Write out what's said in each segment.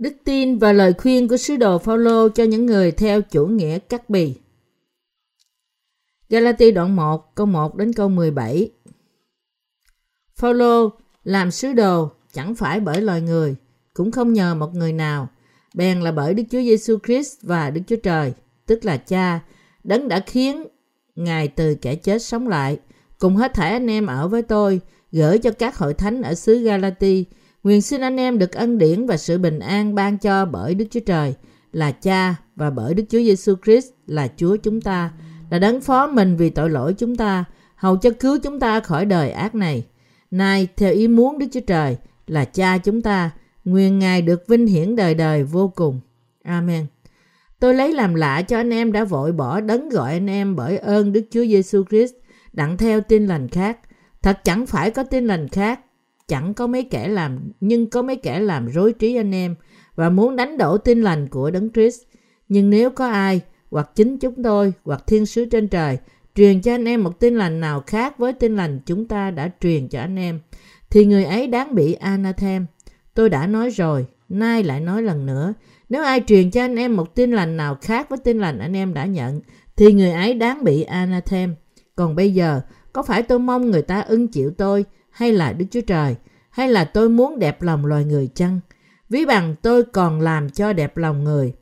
Đức tin và lời khuyên của sứ đồ Phaolô cho những người theo chủ nghĩa cắt bì. Galati đoạn 1 câu 1 đến câu 17. Phaolô làm sứ đồ chẳng phải bởi loài người, cũng không nhờ một người nào, bèn là bởi Đức Chúa Giêsu Christ và Đức Chúa Trời, tức là Cha, đấng đã khiến Ngài từ kẻ chết sống lại, cùng hết thảy anh em ở với tôi, gửi cho các hội thánh ở xứ Galati, Nguyện xin anh em được ân điển và sự bình an ban cho bởi Đức Chúa Trời là Cha và bởi Đức Chúa Giêsu Christ là Chúa chúng ta, là đấng phó mình vì tội lỗi chúng ta, hầu cho cứu chúng ta khỏi đời ác này. Nay, theo ý muốn Đức Chúa Trời là Cha chúng ta, nguyện Ngài được vinh hiển đời đời vô cùng. Amen. Tôi lấy làm lạ cho anh em đã vội bỏ đấng gọi anh em bởi ơn Đức Chúa Giêsu Christ đặng theo tin lành khác. Thật chẳng phải có tin lành khác, chẳng có mấy kẻ làm nhưng có mấy kẻ làm rối trí anh em và muốn đánh đổ tin lành của đấng Christ. Nhưng nếu có ai hoặc chính chúng tôi hoặc thiên sứ trên trời truyền cho anh em một tin lành nào khác với tin lành chúng ta đã truyền cho anh em thì người ấy đáng bị anathem. Tôi đã nói rồi, nay lại nói lần nữa, nếu ai truyền cho anh em một tin lành nào khác với tin lành anh em đã nhận thì người ấy đáng bị anathem. Còn bây giờ, có phải tôi mong người ta ưng chịu tôi hay là Đức Chúa Trời, hay là tôi muốn đẹp lòng loài người chăng? Ví bằng tôi còn làm cho đẹp lòng người,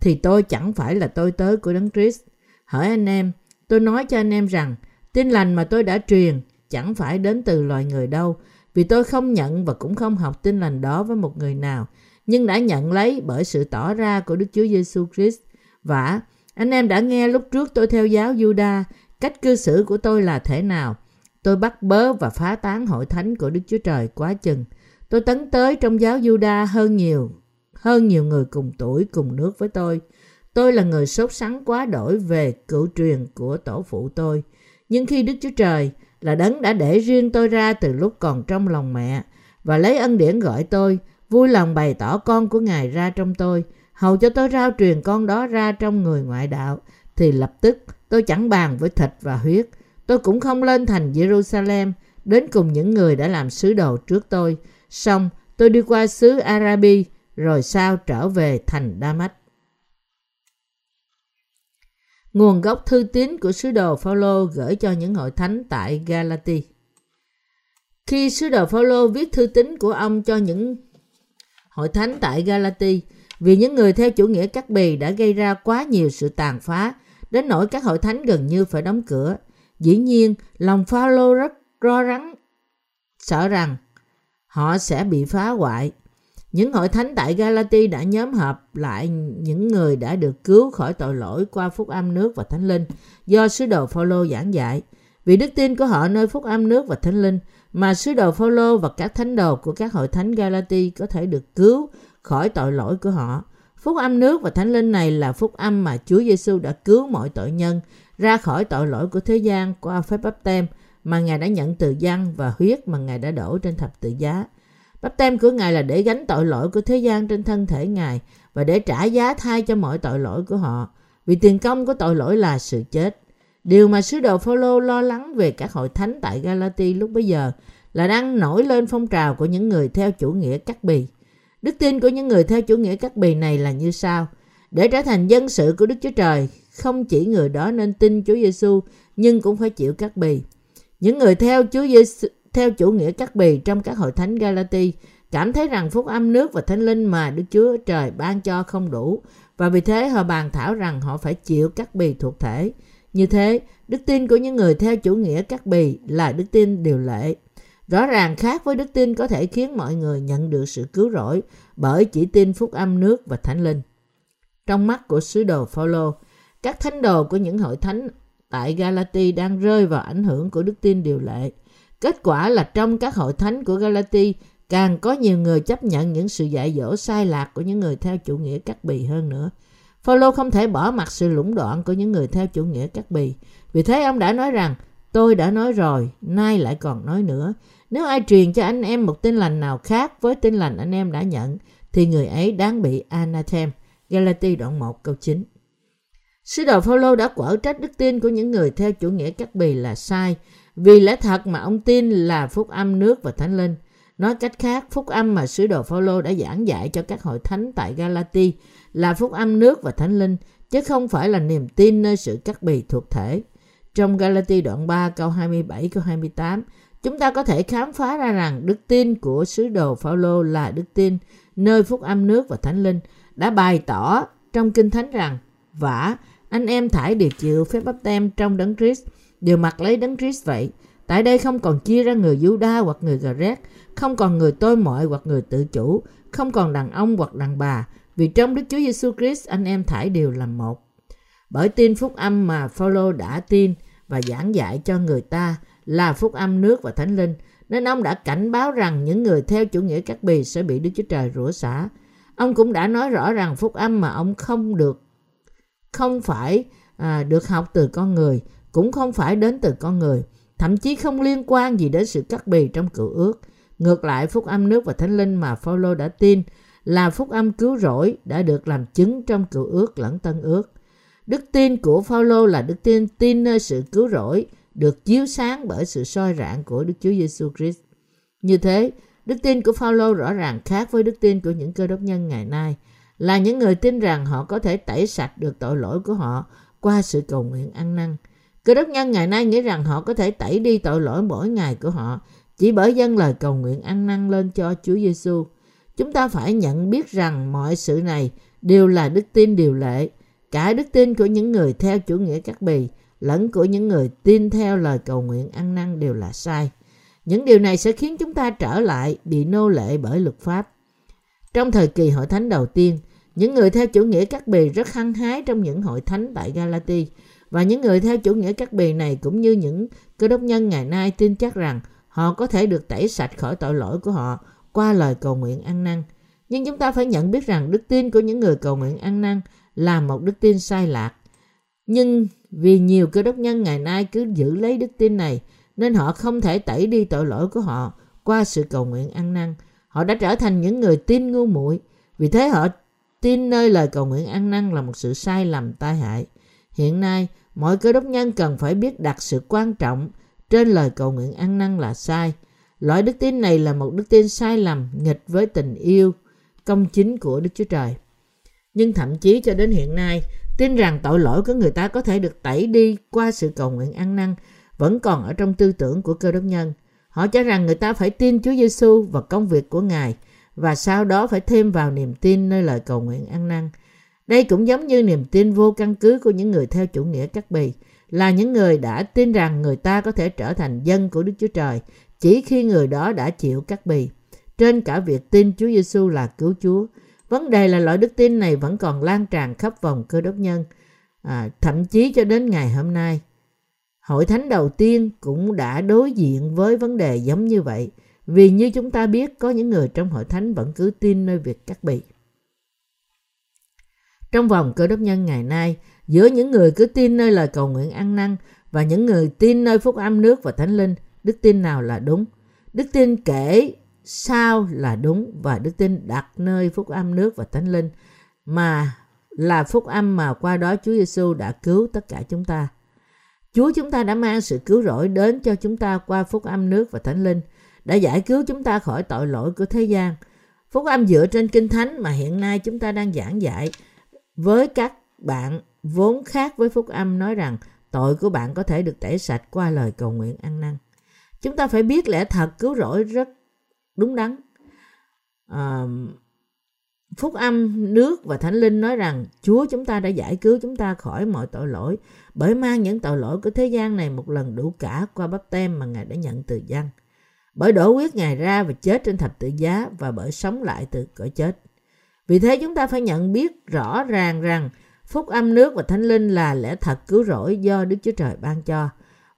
thì tôi chẳng phải là tôi tớ của Đấng Christ. Hỏi anh em, tôi nói cho anh em rằng, tin lành mà tôi đã truyền chẳng phải đến từ loài người đâu, vì tôi không nhận và cũng không học tin lành đó với một người nào, nhưng đã nhận lấy bởi sự tỏ ra của Đức Chúa Giêsu Christ. Và anh em đã nghe lúc trước tôi theo giáo Juda, cách cư xử của tôi là thế nào, Tôi bắt bớ và phá tán hội thánh của Đức Chúa Trời quá chừng. Tôi tấn tới trong giáo Juda hơn nhiều, hơn nhiều người cùng tuổi cùng nước với tôi. Tôi là người sốt sắng quá đổi về cựu truyền của tổ phụ tôi. Nhưng khi Đức Chúa Trời là đấng đã để riêng tôi ra từ lúc còn trong lòng mẹ và lấy ân điển gọi tôi, vui lòng bày tỏ con của Ngài ra trong tôi, hầu cho tôi rao truyền con đó ra trong người ngoại đạo, thì lập tức tôi chẳng bàn với thịt và huyết, Tôi cũng không lên thành Jerusalem đến cùng những người đã làm sứ đồ trước tôi. Xong, tôi đi qua xứ Arabi rồi sau trở về thành Damas. Nguồn gốc thư tín của sứ đồ Phaolô gửi cho những hội thánh tại Galati. Khi sứ đồ Phaolô viết thư tín của ông cho những hội thánh tại Galati, vì những người theo chủ nghĩa cắt bì đã gây ra quá nhiều sự tàn phá, đến nỗi các hội thánh gần như phải đóng cửa. Dĩ nhiên, lòng Phaolô rất lo lắng, sợ rằng họ sẽ bị phá hoại. Những hội thánh tại Galati đã nhóm hợp lại những người đã được cứu khỏi tội lỗi qua phúc âm nước và thánh linh do sứ đồ Phaolô giảng dạy. Vì đức tin của họ nơi phúc âm nước và thánh linh mà sứ đồ Phaolô và các thánh đồ của các hội thánh Galati có thể được cứu khỏi tội lỗi của họ. Phúc âm nước và thánh linh này là phúc âm mà Chúa Giêsu đã cứu mọi tội nhân ra khỏi tội lỗi của thế gian qua phép bắp tem mà Ngài đã nhận từ dân và huyết mà Ngài đã đổ trên thập tự giá. Bắp tem của Ngài là để gánh tội lỗi của thế gian trên thân thể Ngài và để trả giá thay cho mọi tội lỗi của họ. Vì tiền công của tội lỗi là sự chết. Điều mà sứ đồ Phaolô lo lắng về các hội thánh tại Galati lúc bấy giờ là đang nổi lên phong trào của những người theo chủ nghĩa cắt bì. Đức tin của những người theo chủ nghĩa cắt bì này là như sau. Để trở thành dân sự của Đức Chúa Trời, không chỉ người đó nên tin Chúa Giêsu nhưng cũng phải chịu cắt bì. Những người theo Chúa Giêsu theo chủ nghĩa cắt bì trong các hội thánh Galati cảm thấy rằng phúc âm nước và thánh linh mà Đức Chúa Trời ban cho không đủ và vì thế họ bàn thảo rằng họ phải chịu cắt bì thuộc thể. Như thế, đức tin của những người theo chủ nghĩa cắt bì là đức tin điều lệ. Rõ ràng khác với đức tin có thể khiến mọi người nhận được sự cứu rỗi bởi chỉ tin phúc âm nước và thánh linh. Trong mắt của sứ đồ Phaolô, các thánh đồ của những hội thánh tại Galati đang rơi vào ảnh hưởng của đức tin điều lệ. Kết quả là trong các hội thánh của Galati càng có nhiều người chấp nhận những sự dạy dỗ sai lạc của những người theo chủ nghĩa cắt bì hơn nữa. Phaolô không thể bỏ mặt sự lũng đoạn của những người theo chủ nghĩa cắt bì. Vì thế ông đã nói rằng, tôi đã nói rồi, nay lại còn nói nữa. Nếu ai truyền cho anh em một tin lành nào khác với tin lành anh em đã nhận, thì người ấy đáng bị anathem. Galati đoạn 1 câu 9 Sứ đồ Phaolô đã quở trách đức tin của những người theo chủ nghĩa cắt bì là sai, vì lẽ thật mà ông tin là phúc âm nước và thánh linh. Nói cách khác, phúc âm mà sứ đồ Phaolô đã giảng dạy cho các hội thánh tại Galati là phúc âm nước và thánh linh, chứ không phải là niềm tin nơi sự cắt bì thuộc thể. Trong Galati đoạn 3 câu 27 câu 28, chúng ta có thể khám phá ra rằng đức tin của sứ đồ Phaolô là đức tin nơi phúc âm nước và thánh linh đã bày tỏ trong kinh thánh rằng vả anh em thải đều chịu phép bắp tem trong đấng Christ đều mặc lấy đấng Christ vậy, tại đây không còn chia ra người Juda hoặc người Gà Rét không còn người tôi mọi hoặc người tự chủ, không còn đàn ông hoặc đàn bà, vì trong Đức Chúa Giêsu Christ anh em thải đều là một bởi tin phúc âm mà Phaolô đã tin và giảng dạy cho người ta là phúc âm nước và thánh linh, nên ông đã cảnh báo rằng những người theo chủ nghĩa cắt bì sẽ bị Đức Chúa Trời rủa xả. Ông cũng đã nói rõ rằng phúc âm mà ông không được không phải à, được học từ con người, cũng không phải đến từ con người, thậm chí không liên quan gì đến sự cắt bì trong cựu ước. Ngược lại, phúc âm nước và thánh linh mà Phaolô đã tin là phúc âm cứu rỗi đã được làm chứng trong cựu ước lẫn tân ước. Đức tin của Phaolô là đức tin tin nơi sự cứu rỗi được chiếu sáng bởi sự soi rạng của Đức Chúa Giêsu Christ. Như thế, đức tin của Phaolô rõ ràng khác với đức tin của những cơ đốc nhân ngày nay, là những người tin rằng họ có thể tẩy sạch được tội lỗi của họ qua sự cầu nguyện ăn năn. Cơ đốc nhân ngày nay nghĩ rằng họ có thể tẩy đi tội lỗi mỗi ngày của họ chỉ bởi dâng lời cầu nguyện ăn năn lên cho Chúa Giêsu. Chúng ta phải nhận biết rằng mọi sự này đều là đức tin điều lệ, cả đức tin của những người theo chủ nghĩa cắt bì lẫn của những người tin theo lời cầu nguyện ăn năn đều là sai. Những điều này sẽ khiến chúng ta trở lại bị nô lệ bởi luật pháp. Trong thời kỳ hội thánh đầu tiên, những người theo chủ nghĩa cắt bì rất hăng hái trong những hội thánh tại Galati và những người theo chủ nghĩa cắt bì này cũng như những cơ đốc nhân ngày nay tin chắc rằng họ có thể được tẩy sạch khỏi tội lỗi của họ qua lời cầu nguyện ăn năn. Nhưng chúng ta phải nhận biết rằng đức tin của những người cầu nguyện ăn năn là một đức tin sai lạc. Nhưng vì nhiều cơ đốc nhân ngày nay cứ giữ lấy đức tin này, nên họ không thể tẩy đi tội lỗi của họ qua sự cầu nguyện ăn năn. Họ đã trở thành những người tin ngu muội. Vì thế họ tin nơi lời cầu nguyện ăn năn là một sự sai lầm tai hại. Hiện nay, mọi cơ đốc nhân cần phải biết đặt sự quan trọng trên lời cầu nguyện ăn năn là sai. Loại đức tin này là một đức tin sai lầm nghịch với tình yêu công chính của Đức Chúa Trời. Nhưng thậm chí cho đến hiện nay, tin rằng tội lỗi của người ta có thể được tẩy đi qua sự cầu nguyện ăn năn vẫn còn ở trong tư tưởng của cơ đốc nhân. Họ cho rằng người ta phải tin Chúa Giêsu và công việc của Ngài và sau đó phải thêm vào niềm tin nơi lời cầu nguyện ăn năn. Đây cũng giống như niềm tin vô căn cứ của những người theo chủ nghĩa cắt bì, là những người đã tin rằng người ta có thể trở thành dân của Đức Chúa Trời chỉ khi người đó đã chịu cắt bì. Trên cả việc tin Chúa Giêsu là cứu Chúa, vấn đề là loại đức tin này vẫn còn lan tràn khắp vòng cơ đốc nhân, à, thậm chí cho đến ngày hôm nay. Hội thánh đầu tiên cũng đã đối diện với vấn đề giống như vậy, vì như chúng ta biết có những người trong hội thánh vẫn cứ tin nơi việc cắt bì. Trong vòng cơ đốc nhân ngày nay, giữa những người cứ tin nơi lời cầu nguyện ăn năn và những người tin nơi phúc âm nước và thánh linh, đức tin nào là đúng? Đức tin kể sao là đúng và đức tin đặt nơi phúc âm nước và thánh linh mà là phúc âm mà qua đó Chúa Giêsu đã cứu tất cả chúng ta. Chúa chúng ta đã mang sự cứu rỗi đến cho chúng ta qua phúc âm nước và thánh linh, đã giải cứu chúng ta khỏi tội lỗi của thế gian. Phúc âm dựa trên kinh thánh mà hiện nay chúng ta đang giảng dạy với các bạn vốn khác với phúc âm nói rằng tội của bạn có thể được tẩy sạch qua lời cầu nguyện ăn năn. Chúng ta phải biết lẽ thật cứu rỗi rất đúng đắn. À, Phúc âm nước và Thánh Linh nói rằng Chúa chúng ta đã giải cứu chúng ta khỏi mọi tội lỗi bởi mang những tội lỗi của thế gian này một lần đủ cả qua bắp tem mà Ngài đã nhận từ dân. Bởi đổ huyết Ngài ra và chết trên thập tự giá và bởi sống lại từ cõi chết. Vì thế chúng ta phải nhận biết rõ ràng rằng phúc âm nước và thánh linh là lẽ thật cứu rỗi do Đức Chúa Trời ban cho.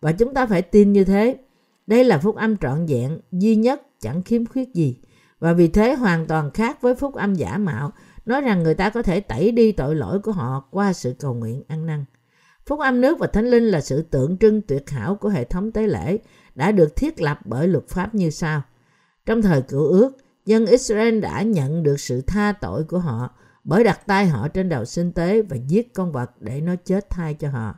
Và chúng ta phải tin như thế. Đây là phúc âm trọn vẹn, duy nhất, chẳng khiếm khuyết gì. Và vì thế hoàn toàn khác với phúc âm giả mạo, nói rằng người ta có thể tẩy đi tội lỗi của họ qua sự cầu nguyện ăn năn. Phúc âm nước và thánh linh là sự tượng trưng tuyệt hảo của hệ thống tế lễ đã được thiết lập bởi luật pháp như sau. Trong thời cựu ước, dân Israel đã nhận được sự tha tội của họ bởi đặt tay họ trên đầu sinh tế và giết con vật để nó chết thay cho họ.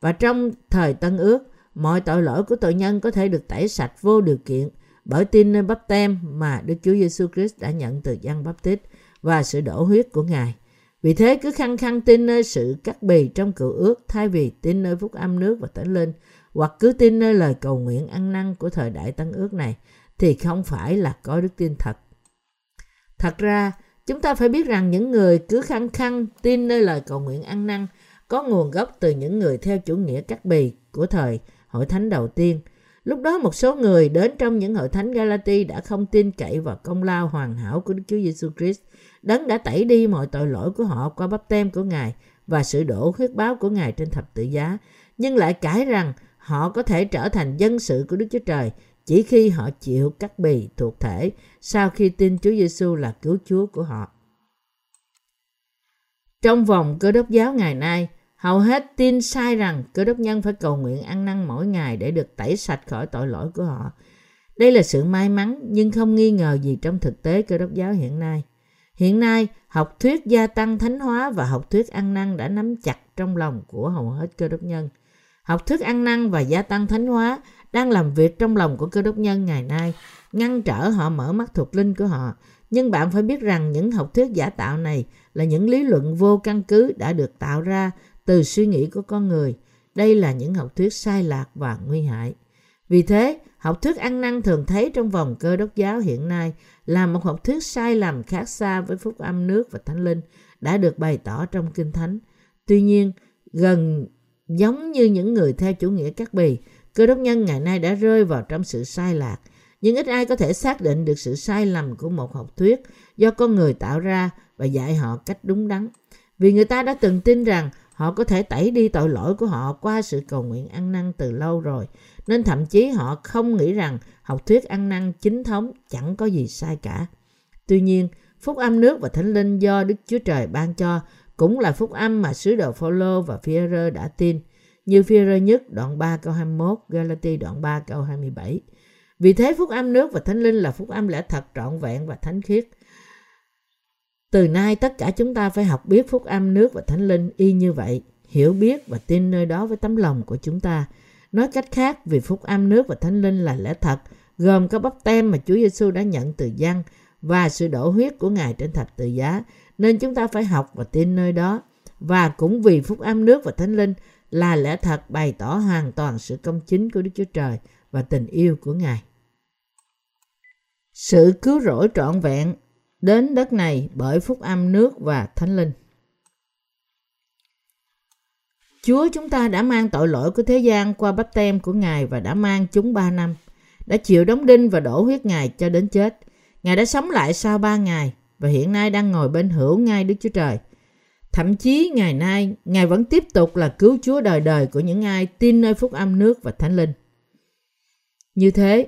Và trong thời Tân ước, mọi tội lỗi của tội nhân có thể được tẩy sạch vô điều kiện bởi tin nơi bắp tem mà Đức Chúa Giêsu Christ đã nhận từ dân Bắp Tít và sự đổ huyết của Ngài. Vì thế cứ khăng khăng tin nơi sự cắt bì trong cựu ước thay vì tin nơi phúc âm nước và tánh linh hoặc cứ tin nơi lời cầu nguyện ăn năn của thời đại tân ước này thì không phải là có đức tin thật. Thật ra, chúng ta phải biết rằng những người cứ khăng khăng tin nơi lời cầu nguyện ăn năn có nguồn gốc từ những người theo chủ nghĩa cắt bì của thời hội thánh đầu tiên. Lúc đó một số người đến trong những hội thánh Galati đã không tin cậy vào công lao hoàn hảo của Đức Chúa Giêsu Christ. Đấng đã tẩy đi mọi tội lỗi của họ qua bắp tem của Ngài và sự đổ huyết báo của Ngài trên thập tự giá, nhưng lại cãi rằng họ có thể trở thành dân sự của Đức Chúa Trời chỉ khi họ chịu cắt bì thuộc thể sau khi tin Chúa Giêsu là cứu Chúa của họ. Trong vòng cơ đốc giáo ngày nay, hầu hết tin sai rằng cơ đốc nhân phải cầu nguyện ăn năn mỗi ngày để được tẩy sạch khỏi tội lỗi của họ. Đây là sự may mắn nhưng không nghi ngờ gì trong thực tế cơ đốc giáo hiện nay. Hiện nay, học thuyết gia tăng thánh hóa và học thuyết ăn năn đã nắm chặt trong lòng của hầu hết cơ đốc nhân. Học thuyết ăn năn và gia tăng thánh hóa đang làm việc trong lòng của cơ đốc nhân ngày nay, ngăn trở họ mở mắt thuộc linh của họ. Nhưng bạn phải biết rằng những học thuyết giả tạo này là những lý luận vô căn cứ đã được tạo ra từ suy nghĩ của con người. Đây là những học thuyết sai lạc và nguy hại. Vì thế, học thuyết ăn năn thường thấy trong vòng cơ đốc giáo hiện nay là một học thuyết sai lầm khác xa với phúc âm nước và thánh linh đã được bày tỏ trong kinh thánh. Tuy nhiên, gần giống như những người theo chủ nghĩa cắt bì, cơ đốc nhân ngày nay đã rơi vào trong sự sai lạc. Nhưng ít ai có thể xác định được sự sai lầm của một học thuyết do con người tạo ra và dạy họ cách đúng đắn. Vì người ta đã từng tin rằng họ có thể tẩy đi tội lỗi của họ qua sự cầu nguyện ăn năn từ lâu rồi, nên thậm chí họ không nghĩ rằng học thuyết ăn năn chính thống chẳng có gì sai cả. Tuy nhiên, phúc âm nước và thánh linh do Đức Chúa Trời ban cho cũng là phúc âm mà sứ đồ Phaolô và phi đã tin, như phi nhất đoạn 3 câu 21, Galati đoạn 3 câu 27. Vì thế phúc âm nước và thánh linh là phúc âm lẽ thật trọn vẹn và thánh khiết. Từ nay tất cả chúng ta phải học biết phúc âm nước và thánh linh y như vậy, hiểu biết và tin nơi đó với tấm lòng của chúng ta. Nói cách khác, vì phúc âm nước và thánh linh là lẽ thật, gồm có bắp tem mà Chúa Giêsu đã nhận từ dân và sự đổ huyết của Ngài trên thập tự giá, nên chúng ta phải học và tin nơi đó. Và cũng vì phúc âm nước và thánh linh là lẽ thật bày tỏ hoàn toàn sự công chính của Đức Chúa Trời và tình yêu của Ngài. Sự cứu rỗi trọn vẹn đến đất này bởi phúc âm nước và thánh linh. Chúa chúng ta đã mang tội lỗi của thế gian qua bắp tem của Ngài và đã mang chúng ba năm, đã chịu đóng đinh và đổ huyết Ngài cho đến chết. Ngài đã sống lại sau ba ngày và hiện nay đang ngồi bên hữu ngay Đức Chúa Trời. Thậm chí ngày nay, Ngài vẫn tiếp tục là cứu Chúa đời đời của những ai tin nơi phúc âm nước và thánh linh. Như thế,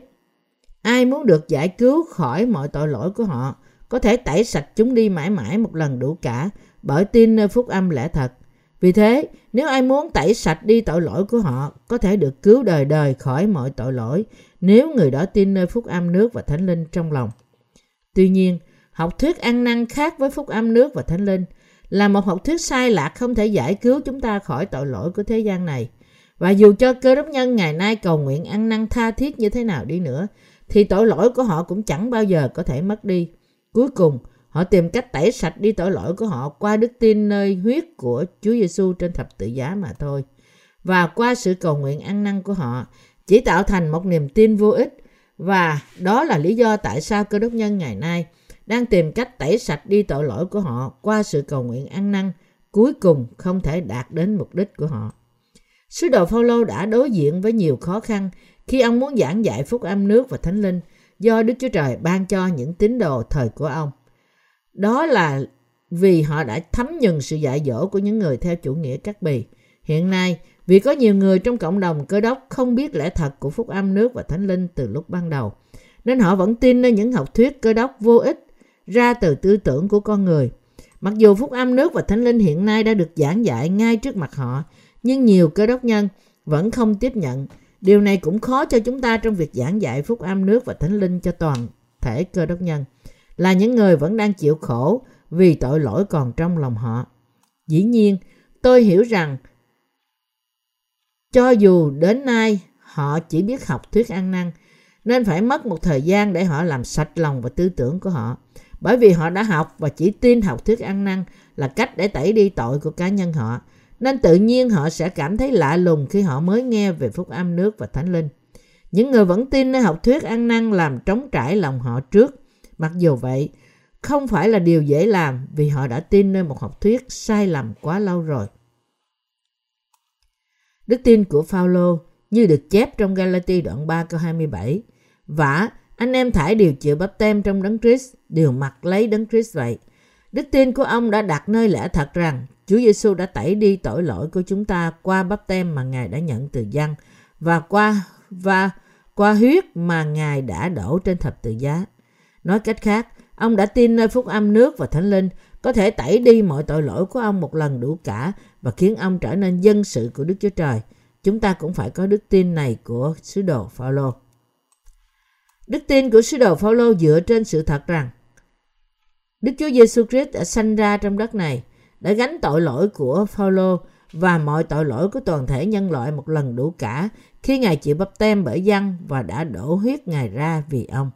ai muốn được giải cứu khỏi mọi tội lỗi của họ có thể tẩy sạch chúng đi mãi mãi một lần đủ cả bởi tin nơi phúc âm lẽ thật. Vì thế, nếu ai muốn tẩy sạch đi tội lỗi của họ, có thể được cứu đời đời khỏi mọi tội lỗi nếu người đó tin nơi phúc âm nước và thánh linh trong lòng. Tuy nhiên, học thuyết ăn năn khác với phúc âm nước và thánh linh là một học thuyết sai lạc không thể giải cứu chúng ta khỏi tội lỗi của thế gian này. Và dù cho cơ đốc nhân ngày nay cầu nguyện ăn năn tha thiết như thế nào đi nữa, thì tội lỗi của họ cũng chẳng bao giờ có thể mất đi. Cuối cùng, họ tìm cách tẩy sạch đi tội lỗi của họ qua đức tin nơi huyết của Chúa Giêsu trên thập tự giá mà thôi. Và qua sự cầu nguyện ăn năn của họ, chỉ tạo thành một niềm tin vô ích. Và đó là lý do tại sao cơ đốc nhân ngày nay đang tìm cách tẩy sạch đi tội lỗi của họ qua sự cầu nguyện ăn năn, cuối cùng không thể đạt đến mục đích của họ. Sứ đồ Phaolô đã đối diện với nhiều khó khăn khi ông muốn giảng dạy phúc âm nước và thánh linh do Đức Chúa Trời ban cho những tín đồ thời của ông. Đó là vì họ đã thấm nhuần sự dạy dỗ của những người theo chủ nghĩa cắt bì. Hiện nay, vì có nhiều người trong cộng đồng cơ đốc không biết lẽ thật của phúc âm nước và thánh linh từ lúc ban đầu, nên họ vẫn tin nơi những học thuyết cơ đốc vô ích ra từ tư tưởng của con người. Mặc dù phúc âm nước và thánh linh hiện nay đã được giảng dạy ngay trước mặt họ, nhưng nhiều cơ đốc nhân vẫn không tiếp nhận Điều này cũng khó cho chúng ta trong việc giảng dạy phúc âm nước và thánh linh cho toàn thể cơ đốc nhân, là những người vẫn đang chịu khổ vì tội lỗi còn trong lòng họ. Dĩ nhiên, tôi hiểu rằng cho dù đến nay họ chỉ biết học thuyết ăn năn, nên phải mất một thời gian để họ làm sạch lòng và tư tưởng của họ. Bởi vì họ đã học và chỉ tin học thuyết ăn năn là cách để tẩy đi tội của cá nhân họ. Nên tự nhiên họ sẽ cảm thấy lạ lùng khi họ mới nghe về phúc âm nước và thánh linh. Những người vẫn tin nơi học thuyết ăn năn làm trống trải lòng họ trước. Mặc dù vậy, không phải là điều dễ làm vì họ đã tin nơi một học thuyết sai lầm quá lâu rồi. Đức tin của Phaolô như được chép trong Galati đoạn 3 câu 27. Vả, anh em thải đều chịu bắp tem trong đấng Christ, đều mặc lấy đấng Christ vậy. Đức tin của ông đã đặt nơi lẽ thật rằng Chúa Giêsu đã tẩy đi tội lỗi của chúng ta qua bắp tem mà Ngài đã nhận từ dân và qua và qua huyết mà Ngài đã đổ trên thập tự giá. Nói cách khác, ông đã tin nơi phúc âm nước và thánh linh có thể tẩy đi mọi tội lỗi của ông một lần đủ cả và khiến ông trở nên dân sự của Đức Chúa Trời. Chúng ta cũng phải có đức tin này của sứ đồ Phaolô. Đức tin của sứ đồ Phaolô dựa trên sự thật rằng Đức Chúa Giêsu Christ đã sanh ra trong đất này, đã gánh tội lỗi của Phaolô và mọi tội lỗi của toàn thể nhân loại một lần đủ cả khi Ngài chịu bắp tem bởi dân và đã đổ huyết Ngài ra vì ông.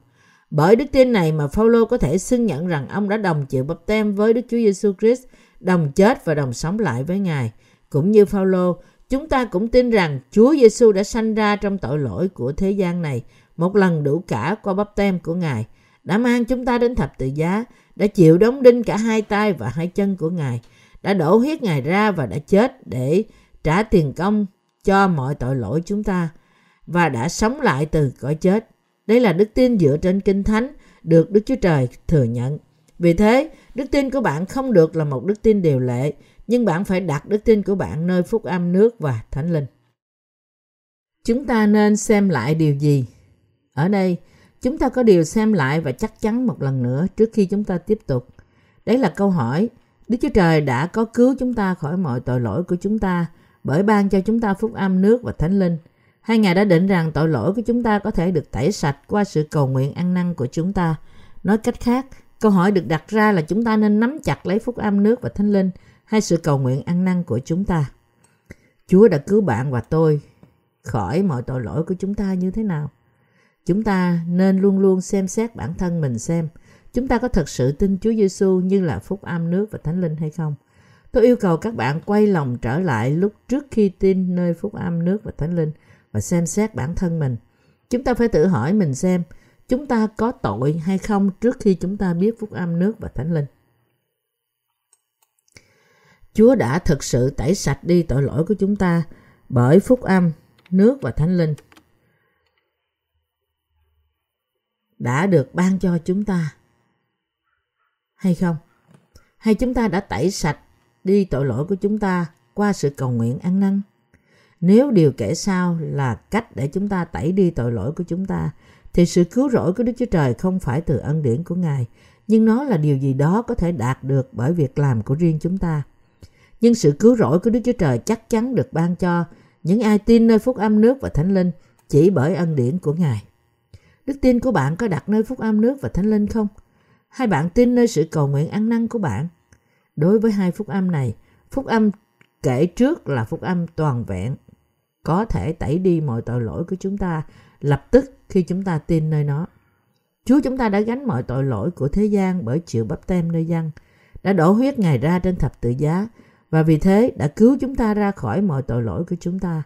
Bởi đức tin này mà Phaolô có thể xưng nhận rằng ông đã đồng chịu bắp tem với Đức Chúa Giêsu Christ, đồng chết và đồng sống lại với Ngài. Cũng như Phaolô, chúng ta cũng tin rằng Chúa Giêsu đã sanh ra trong tội lỗi của thế gian này một lần đủ cả qua bắp tem của Ngài, đã mang chúng ta đến thập tự giá, đã chịu đóng đinh cả hai tay và hai chân của Ngài, đã đổ huyết Ngài ra và đã chết để trả tiền công cho mọi tội lỗi chúng ta và đã sống lại từ cõi chết. Đây là đức tin dựa trên Kinh Thánh được Đức Chúa Trời thừa nhận. Vì thế, đức tin của bạn không được là một đức tin điều lệ, nhưng bạn phải đặt đức tin của bạn nơi phúc âm nước và thánh linh. Chúng ta nên xem lại điều gì? Ở đây, chúng ta có điều xem lại và chắc chắn một lần nữa trước khi chúng ta tiếp tục. Đấy là câu hỏi, Đức Chúa Trời đã có cứu chúng ta khỏi mọi tội lỗi của chúng ta bởi ban cho chúng ta phúc âm nước và thánh linh. Hai Ngài đã định rằng tội lỗi của chúng ta có thể được tẩy sạch qua sự cầu nguyện ăn năn của chúng ta. Nói cách khác, câu hỏi được đặt ra là chúng ta nên nắm chặt lấy phúc âm nước và thánh linh hay sự cầu nguyện ăn năn của chúng ta. Chúa đã cứu bạn và tôi khỏi mọi tội lỗi của chúng ta như thế nào? Chúng ta nên luôn luôn xem xét bản thân mình xem chúng ta có thật sự tin Chúa Giêsu như là phúc âm nước và thánh linh hay không. Tôi yêu cầu các bạn quay lòng trở lại lúc trước khi tin nơi phúc âm nước và thánh linh và xem xét bản thân mình. Chúng ta phải tự hỏi mình xem chúng ta có tội hay không trước khi chúng ta biết phúc âm nước và thánh linh. Chúa đã thực sự tẩy sạch đi tội lỗi của chúng ta bởi phúc âm, nước và thánh linh đã được ban cho chúng ta hay không? Hay chúng ta đã tẩy sạch đi tội lỗi của chúng ta qua sự cầu nguyện ăn năn? Nếu điều kể sau là cách để chúng ta tẩy đi tội lỗi của chúng ta, thì sự cứu rỗi của Đức Chúa Trời không phải từ ân điển của Ngài, nhưng nó là điều gì đó có thể đạt được bởi việc làm của riêng chúng ta. Nhưng sự cứu rỗi của Đức Chúa Trời chắc chắn được ban cho những ai tin nơi phúc âm nước và thánh linh chỉ bởi ân điển của Ngài. Đức tin của bạn có đặt nơi phúc âm nước và thánh linh không? Hay bạn tin nơi sự cầu nguyện ăn năn của bạn? Đối với hai phúc âm này, phúc âm kể trước là phúc âm toàn vẹn, có thể tẩy đi mọi tội lỗi của chúng ta lập tức khi chúng ta tin nơi nó. Chúa chúng ta đã gánh mọi tội lỗi của thế gian bởi chịu bắp tem nơi dân, đã đổ huyết Ngài ra trên thập tự giá và vì thế đã cứu chúng ta ra khỏi mọi tội lỗi của chúng ta.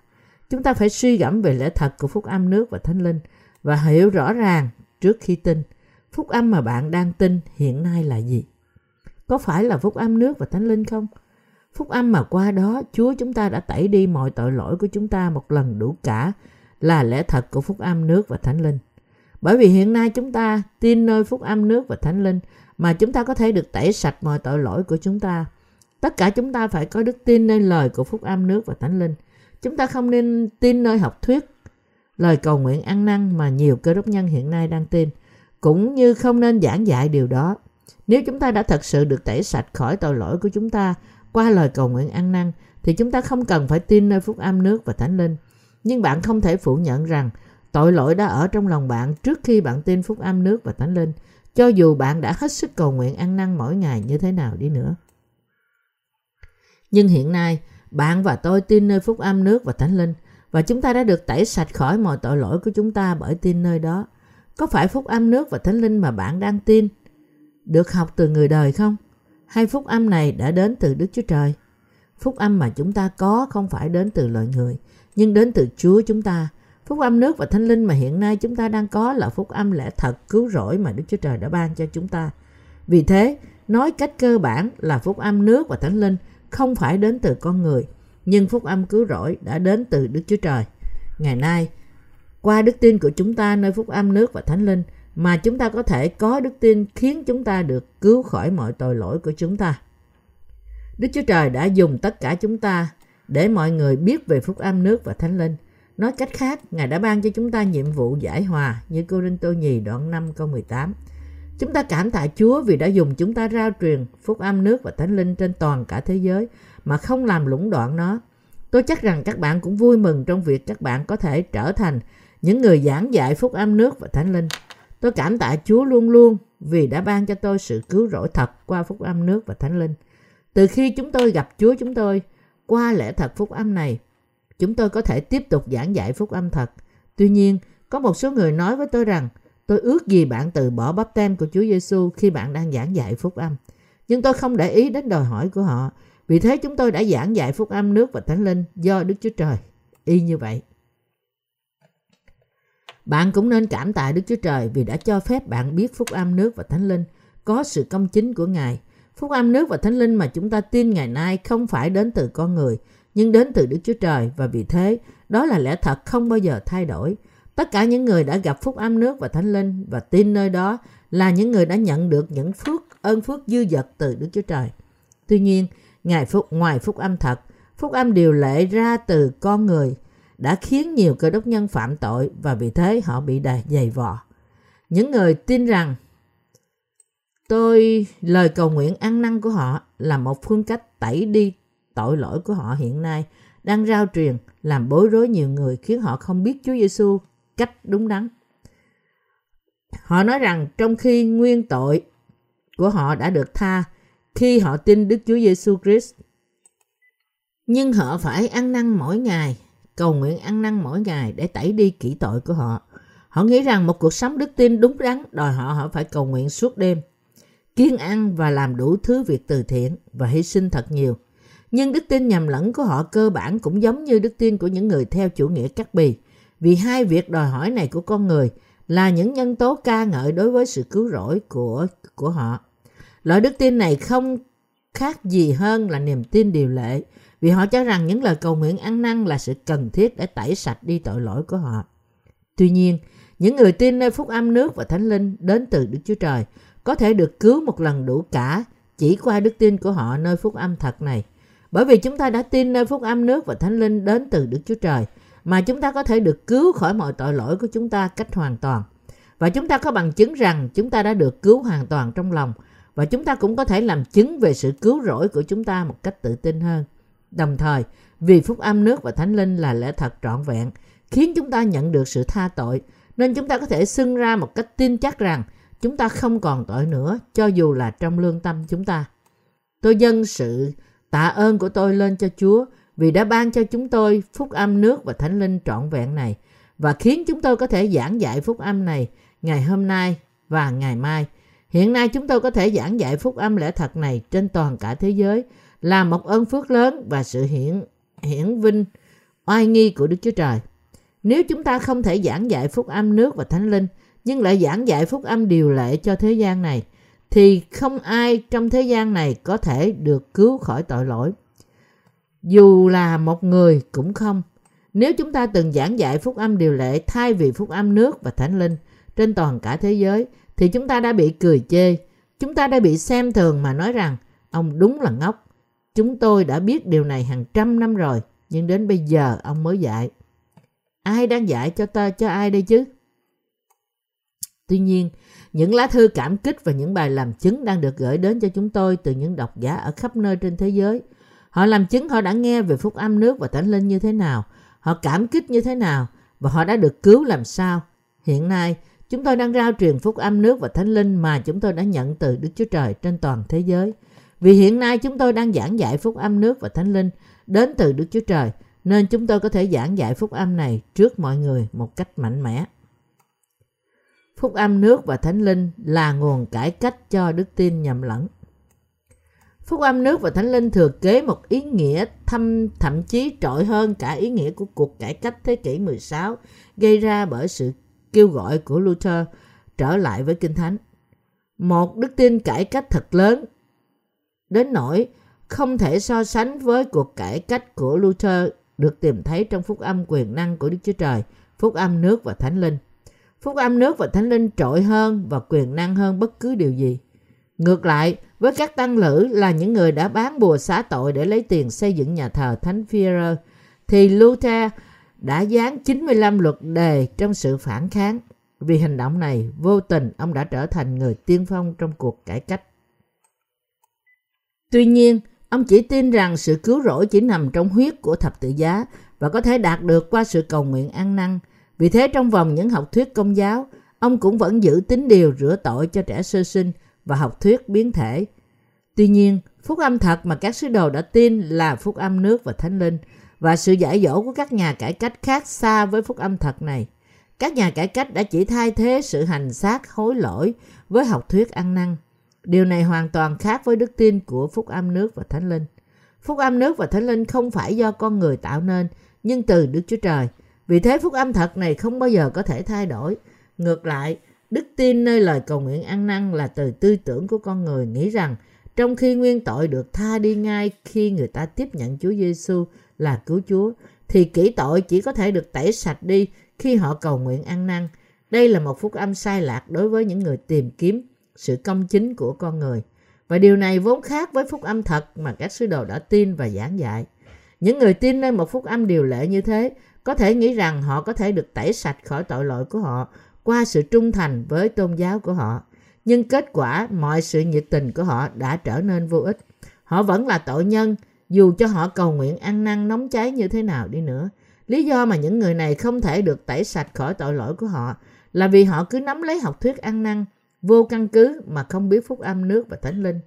Chúng ta phải suy gẫm về lẽ thật của phúc âm nước và thánh linh và hiểu rõ ràng trước khi tin phúc âm mà bạn đang tin hiện nay là gì. Có phải là phúc âm nước và thánh linh không? Phúc âm mà qua đó Chúa chúng ta đã tẩy đi mọi tội lỗi của chúng ta một lần đủ cả là lẽ thật của phúc âm nước và thánh linh. Bởi vì hiện nay chúng ta tin nơi phúc âm nước và thánh linh mà chúng ta có thể được tẩy sạch mọi tội lỗi của chúng ta. Tất cả chúng ta phải có đức tin nơi lời của phúc âm nước và thánh linh. Chúng ta không nên tin nơi học thuyết, lời cầu nguyện ăn năn mà nhiều cơ đốc nhân hiện nay đang tin, cũng như không nên giảng dạy điều đó. Nếu chúng ta đã thật sự được tẩy sạch khỏi tội lỗi của chúng ta qua lời cầu nguyện ăn năn, thì chúng ta không cần phải tin nơi phúc âm nước và thánh linh. Nhưng bạn không thể phủ nhận rằng tội lỗi đã ở trong lòng bạn trước khi bạn tin phúc âm nước và thánh linh, cho dù bạn đã hết sức cầu nguyện ăn năn mỗi ngày như thế nào đi nữa. Nhưng hiện nay, bạn và tôi tin nơi phúc âm nước và thánh linh, và chúng ta đã được tẩy sạch khỏi mọi tội lỗi của chúng ta bởi tin nơi đó. Có phải phúc âm nước và thánh linh mà bạn đang tin được học từ người đời không? Hay phúc âm này đã đến từ Đức Chúa Trời? Phúc âm mà chúng ta có không phải đến từ loài người, nhưng đến từ Chúa chúng ta. Phúc âm nước và thánh linh mà hiện nay chúng ta đang có là phúc âm lẽ thật cứu rỗi mà Đức Chúa Trời đã ban cho chúng ta. Vì thế, nói cách cơ bản là phúc âm nước và thánh linh không phải đến từ con người, nhưng phúc âm cứu rỗi đã đến từ Đức Chúa Trời. Ngày nay, qua đức tin của chúng ta nơi phúc âm nước và thánh linh mà chúng ta có thể có đức tin khiến chúng ta được cứu khỏi mọi tội lỗi của chúng ta. Đức Chúa Trời đã dùng tất cả chúng ta để mọi người biết về phúc âm nước và thánh linh. Nói cách khác, Ngài đã ban cho chúng ta nhiệm vụ giải hòa như Cô Rinh Tô Nhì đoạn 5 câu 18. Chúng ta cảm tạ Chúa vì đã dùng chúng ta rao truyền phúc âm nước và thánh linh trên toàn cả thế giới mà không làm lũng đoạn nó. Tôi chắc rằng các bạn cũng vui mừng trong việc các bạn có thể trở thành những người giảng dạy phúc âm nước và thánh linh. Tôi cảm tạ Chúa luôn luôn vì đã ban cho tôi sự cứu rỗi thật qua phúc âm nước và thánh linh. Từ khi chúng tôi gặp Chúa chúng tôi, qua lễ thật phúc âm này, chúng tôi có thể tiếp tục giảng dạy phúc âm thật. Tuy nhiên, có một số người nói với tôi rằng, tôi ước gì bạn từ bỏ bắp tem của Chúa Giêsu khi bạn đang giảng dạy phúc âm. Nhưng tôi không để ý đến đòi hỏi của họ. Vì thế chúng tôi đã giảng dạy phúc âm nước và thánh linh do Đức Chúa Trời. Y như vậy. Bạn cũng nên cảm tạ Đức Chúa Trời vì đã cho phép bạn biết phúc âm nước và thánh linh có sự công chính của Ngài. Phúc âm nước và thánh linh mà chúng ta tin ngày nay không phải đến từ con người, nhưng đến từ Đức Chúa Trời và vì thế đó là lẽ thật không bao giờ thay đổi. Tất cả những người đã gặp phúc âm nước và thánh linh và tin nơi đó là những người đã nhận được những phước ơn phước dư dật từ Đức Chúa Trời. Tuy nhiên, ngài phúc ngoài phúc âm thật, phúc âm điều lệ ra từ con người đã khiến nhiều cơ đốc nhân phạm tội và vì thế họ bị đầy dày vò. Những người tin rằng tôi lời cầu nguyện ăn năn của họ là một phương cách tẩy đi tội lỗi của họ hiện nay đang rao truyền làm bối rối nhiều người khiến họ không biết Chúa Giêsu cách đúng đắn. Họ nói rằng trong khi nguyên tội của họ đã được tha khi họ tin Đức Chúa Giêsu Christ, nhưng họ phải ăn năn mỗi ngày cầu nguyện ăn năn mỗi ngày để tẩy đi kỹ tội của họ. Họ nghĩ rằng một cuộc sống đức tin đúng đắn đòi họ họ phải cầu nguyện suốt đêm, kiên ăn và làm đủ thứ việc từ thiện và hy sinh thật nhiều. Nhưng đức tin nhầm lẫn của họ cơ bản cũng giống như đức tin của những người theo chủ nghĩa cắt bì. Vì hai việc đòi hỏi này của con người là những nhân tố ca ngợi đối với sự cứu rỗi của của họ. Loại đức tin này không khác gì hơn là niềm tin điều lệ vì họ cho rằng những lời cầu nguyện ăn năn là sự cần thiết để tẩy sạch đi tội lỗi của họ. Tuy nhiên, những người tin nơi phúc âm nước và thánh linh đến từ Đức Chúa Trời có thể được cứu một lần đủ cả chỉ qua đức tin của họ nơi phúc âm thật này. Bởi vì chúng ta đã tin nơi phúc âm nước và thánh linh đến từ Đức Chúa Trời mà chúng ta có thể được cứu khỏi mọi tội lỗi của chúng ta cách hoàn toàn. Và chúng ta có bằng chứng rằng chúng ta đã được cứu hoàn toàn trong lòng và chúng ta cũng có thể làm chứng về sự cứu rỗi của chúng ta một cách tự tin hơn. Đồng thời, vì phúc âm nước và thánh linh là lẽ thật trọn vẹn, khiến chúng ta nhận được sự tha tội, nên chúng ta có thể xưng ra một cách tin chắc rằng chúng ta không còn tội nữa, cho dù là trong lương tâm chúng ta. Tôi dâng sự tạ ơn của tôi lên cho Chúa vì đã ban cho chúng tôi phúc âm nước và thánh linh trọn vẹn này và khiến chúng tôi có thể giảng dạy phúc âm này ngày hôm nay và ngày mai. Hiện nay chúng tôi có thể giảng dạy phúc âm lẽ thật này trên toàn cả thế giới là một ơn phước lớn và sự hiển hiển vinh oai nghi của Đức Chúa Trời. Nếu chúng ta không thể giảng dạy phúc âm nước và thánh linh, nhưng lại giảng dạy phúc âm điều lệ cho thế gian này, thì không ai trong thế gian này có thể được cứu khỏi tội lỗi. Dù là một người cũng không. Nếu chúng ta từng giảng dạy phúc âm điều lệ thay vì phúc âm nước và thánh linh trên toàn cả thế giới, thì chúng ta đã bị cười chê. Chúng ta đã bị xem thường mà nói rằng ông đúng là ngốc. Chúng tôi đã biết điều này hàng trăm năm rồi, nhưng đến bây giờ ông mới dạy. Ai đang dạy cho ta cho ai đây chứ? Tuy nhiên, những lá thư cảm kích và những bài làm chứng đang được gửi đến cho chúng tôi từ những độc giả ở khắp nơi trên thế giới. Họ làm chứng họ đã nghe về phúc âm nước và thánh linh như thế nào, họ cảm kích như thế nào và họ đã được cứu làm sao. Hiện nay, chúng tôi đang rao truyền phúc âm nước và thánh linh mà chúng tôi đã nhận từ Đức Chúa Trời trên toàn thế giới. Vì hiện nay chúng tôi đang giảng dạy phúc âm nước và thánh linh đến từ Đức Chúa Trời, nên chúng tôi có thể giảng dạy phúc âm này trước mọi người một cách mạnh mẽ. Phúc âm nước và Thánh Linh là nguồn cải cách cho đức tin nhầm lẫn. Phúc âm nước và Thánh Linh thừa kế một ý nghĩa thâm thậm chí trội hơn cả ý nghĩa của cuộc cải cách thế kỷ 16 gây ra bởi sự kêu gọi của Luther trở lại với Kinh Thánh. Một đức tin cải cách thật lớn đến nỗi không thể so sánh với cuộc cải cách của Luther được tìm thấy trong phúc âm quyền năng của Đức Chúa Trời, phúc âm nước và Thánh Linh. Phúc âm nước và Thánh Linh trội hơn và quyền năng hơn bất cứ điều gì. Ngược lại, với các tăng lữ là những người đã bán bùa xá tội để lấy tiền xây dựng nhà thờ Thánh Führer, thì Luther đã dán 95 luật đề trong sự phản kháng. Vì hành động này, vô tình ông đã trở thành người tiên phong trong cuộc cải cách. Tuy nhiên, ông chỉ tin rằng sự cứu rỗi chỉ nằm trong huyết của thập tự giá và có thể đạt được qua sự cầu nguyện ăn năn. Vì thế trong vòng những học thuyết công giáo, ông cũng vẫn giữ tín điều rửa tội cho trẻ sơ sinh và học thuyết biến thể. Tuy nhiên, phúc âm thật mà các sứ đồ đã tin là phúc âm nước và thánh linh và sự giải dỗ của các nhà cải cách khác xa với phúc âm thật này. Các nhà cải cách đã chỉ thay thế sự hành xác hối lỗi với học thuyết ăn năn. Điều này hoàn toàn khác với đức tin của phúc âm nước và thánh linh. Phúc âm nước và thánh linh không phải do con người tạo nên, nhưng từ Đức Chúa Trời. Vì thế phúc âm thật này không bao giờ có thể thay đổi. Ngược lại, đức tin nơi lời cầu nguyện ăn năn là từ tư tưởng của con người nghĩ rằng trong khi nguyên tội được tha đi ngay khi người ta tiếp nhận Chúa Giêsu là cứu Chúa, thì kỹ tội chỉ có thể được tẩy sạch đi khi họ cầu nguyện ăn năn. Đây là một phúc âm sai lạc đối với những người tìm kiếm sự công chính của con người. Và điều này vốn khác với phúc âm thật mà các sứ đồ đã tin và giảng dạy. Những người tin nơi một phúc âm điều lệ như thế có thể nghĩ rằng họ có thể được tẩy sạch khỏi tội lỗi của họ qua sự trung thành với tôn giáo của họ. Nhưng kết quả mọi sự nhiệt tình của họ đã trở nên vô ích. Họ vẫn là tội nhân dù cho họ cầu nguyện ăn năn nóng cháy như thế nào đi nữa. Lý do mà những người này không thể được tẩy sạch khỏi tội lỗi của họ là vì họ cứ nắm lấy học thuyết ăn năn vô căn cứ mà không biết phúc âm nước và thánh linh.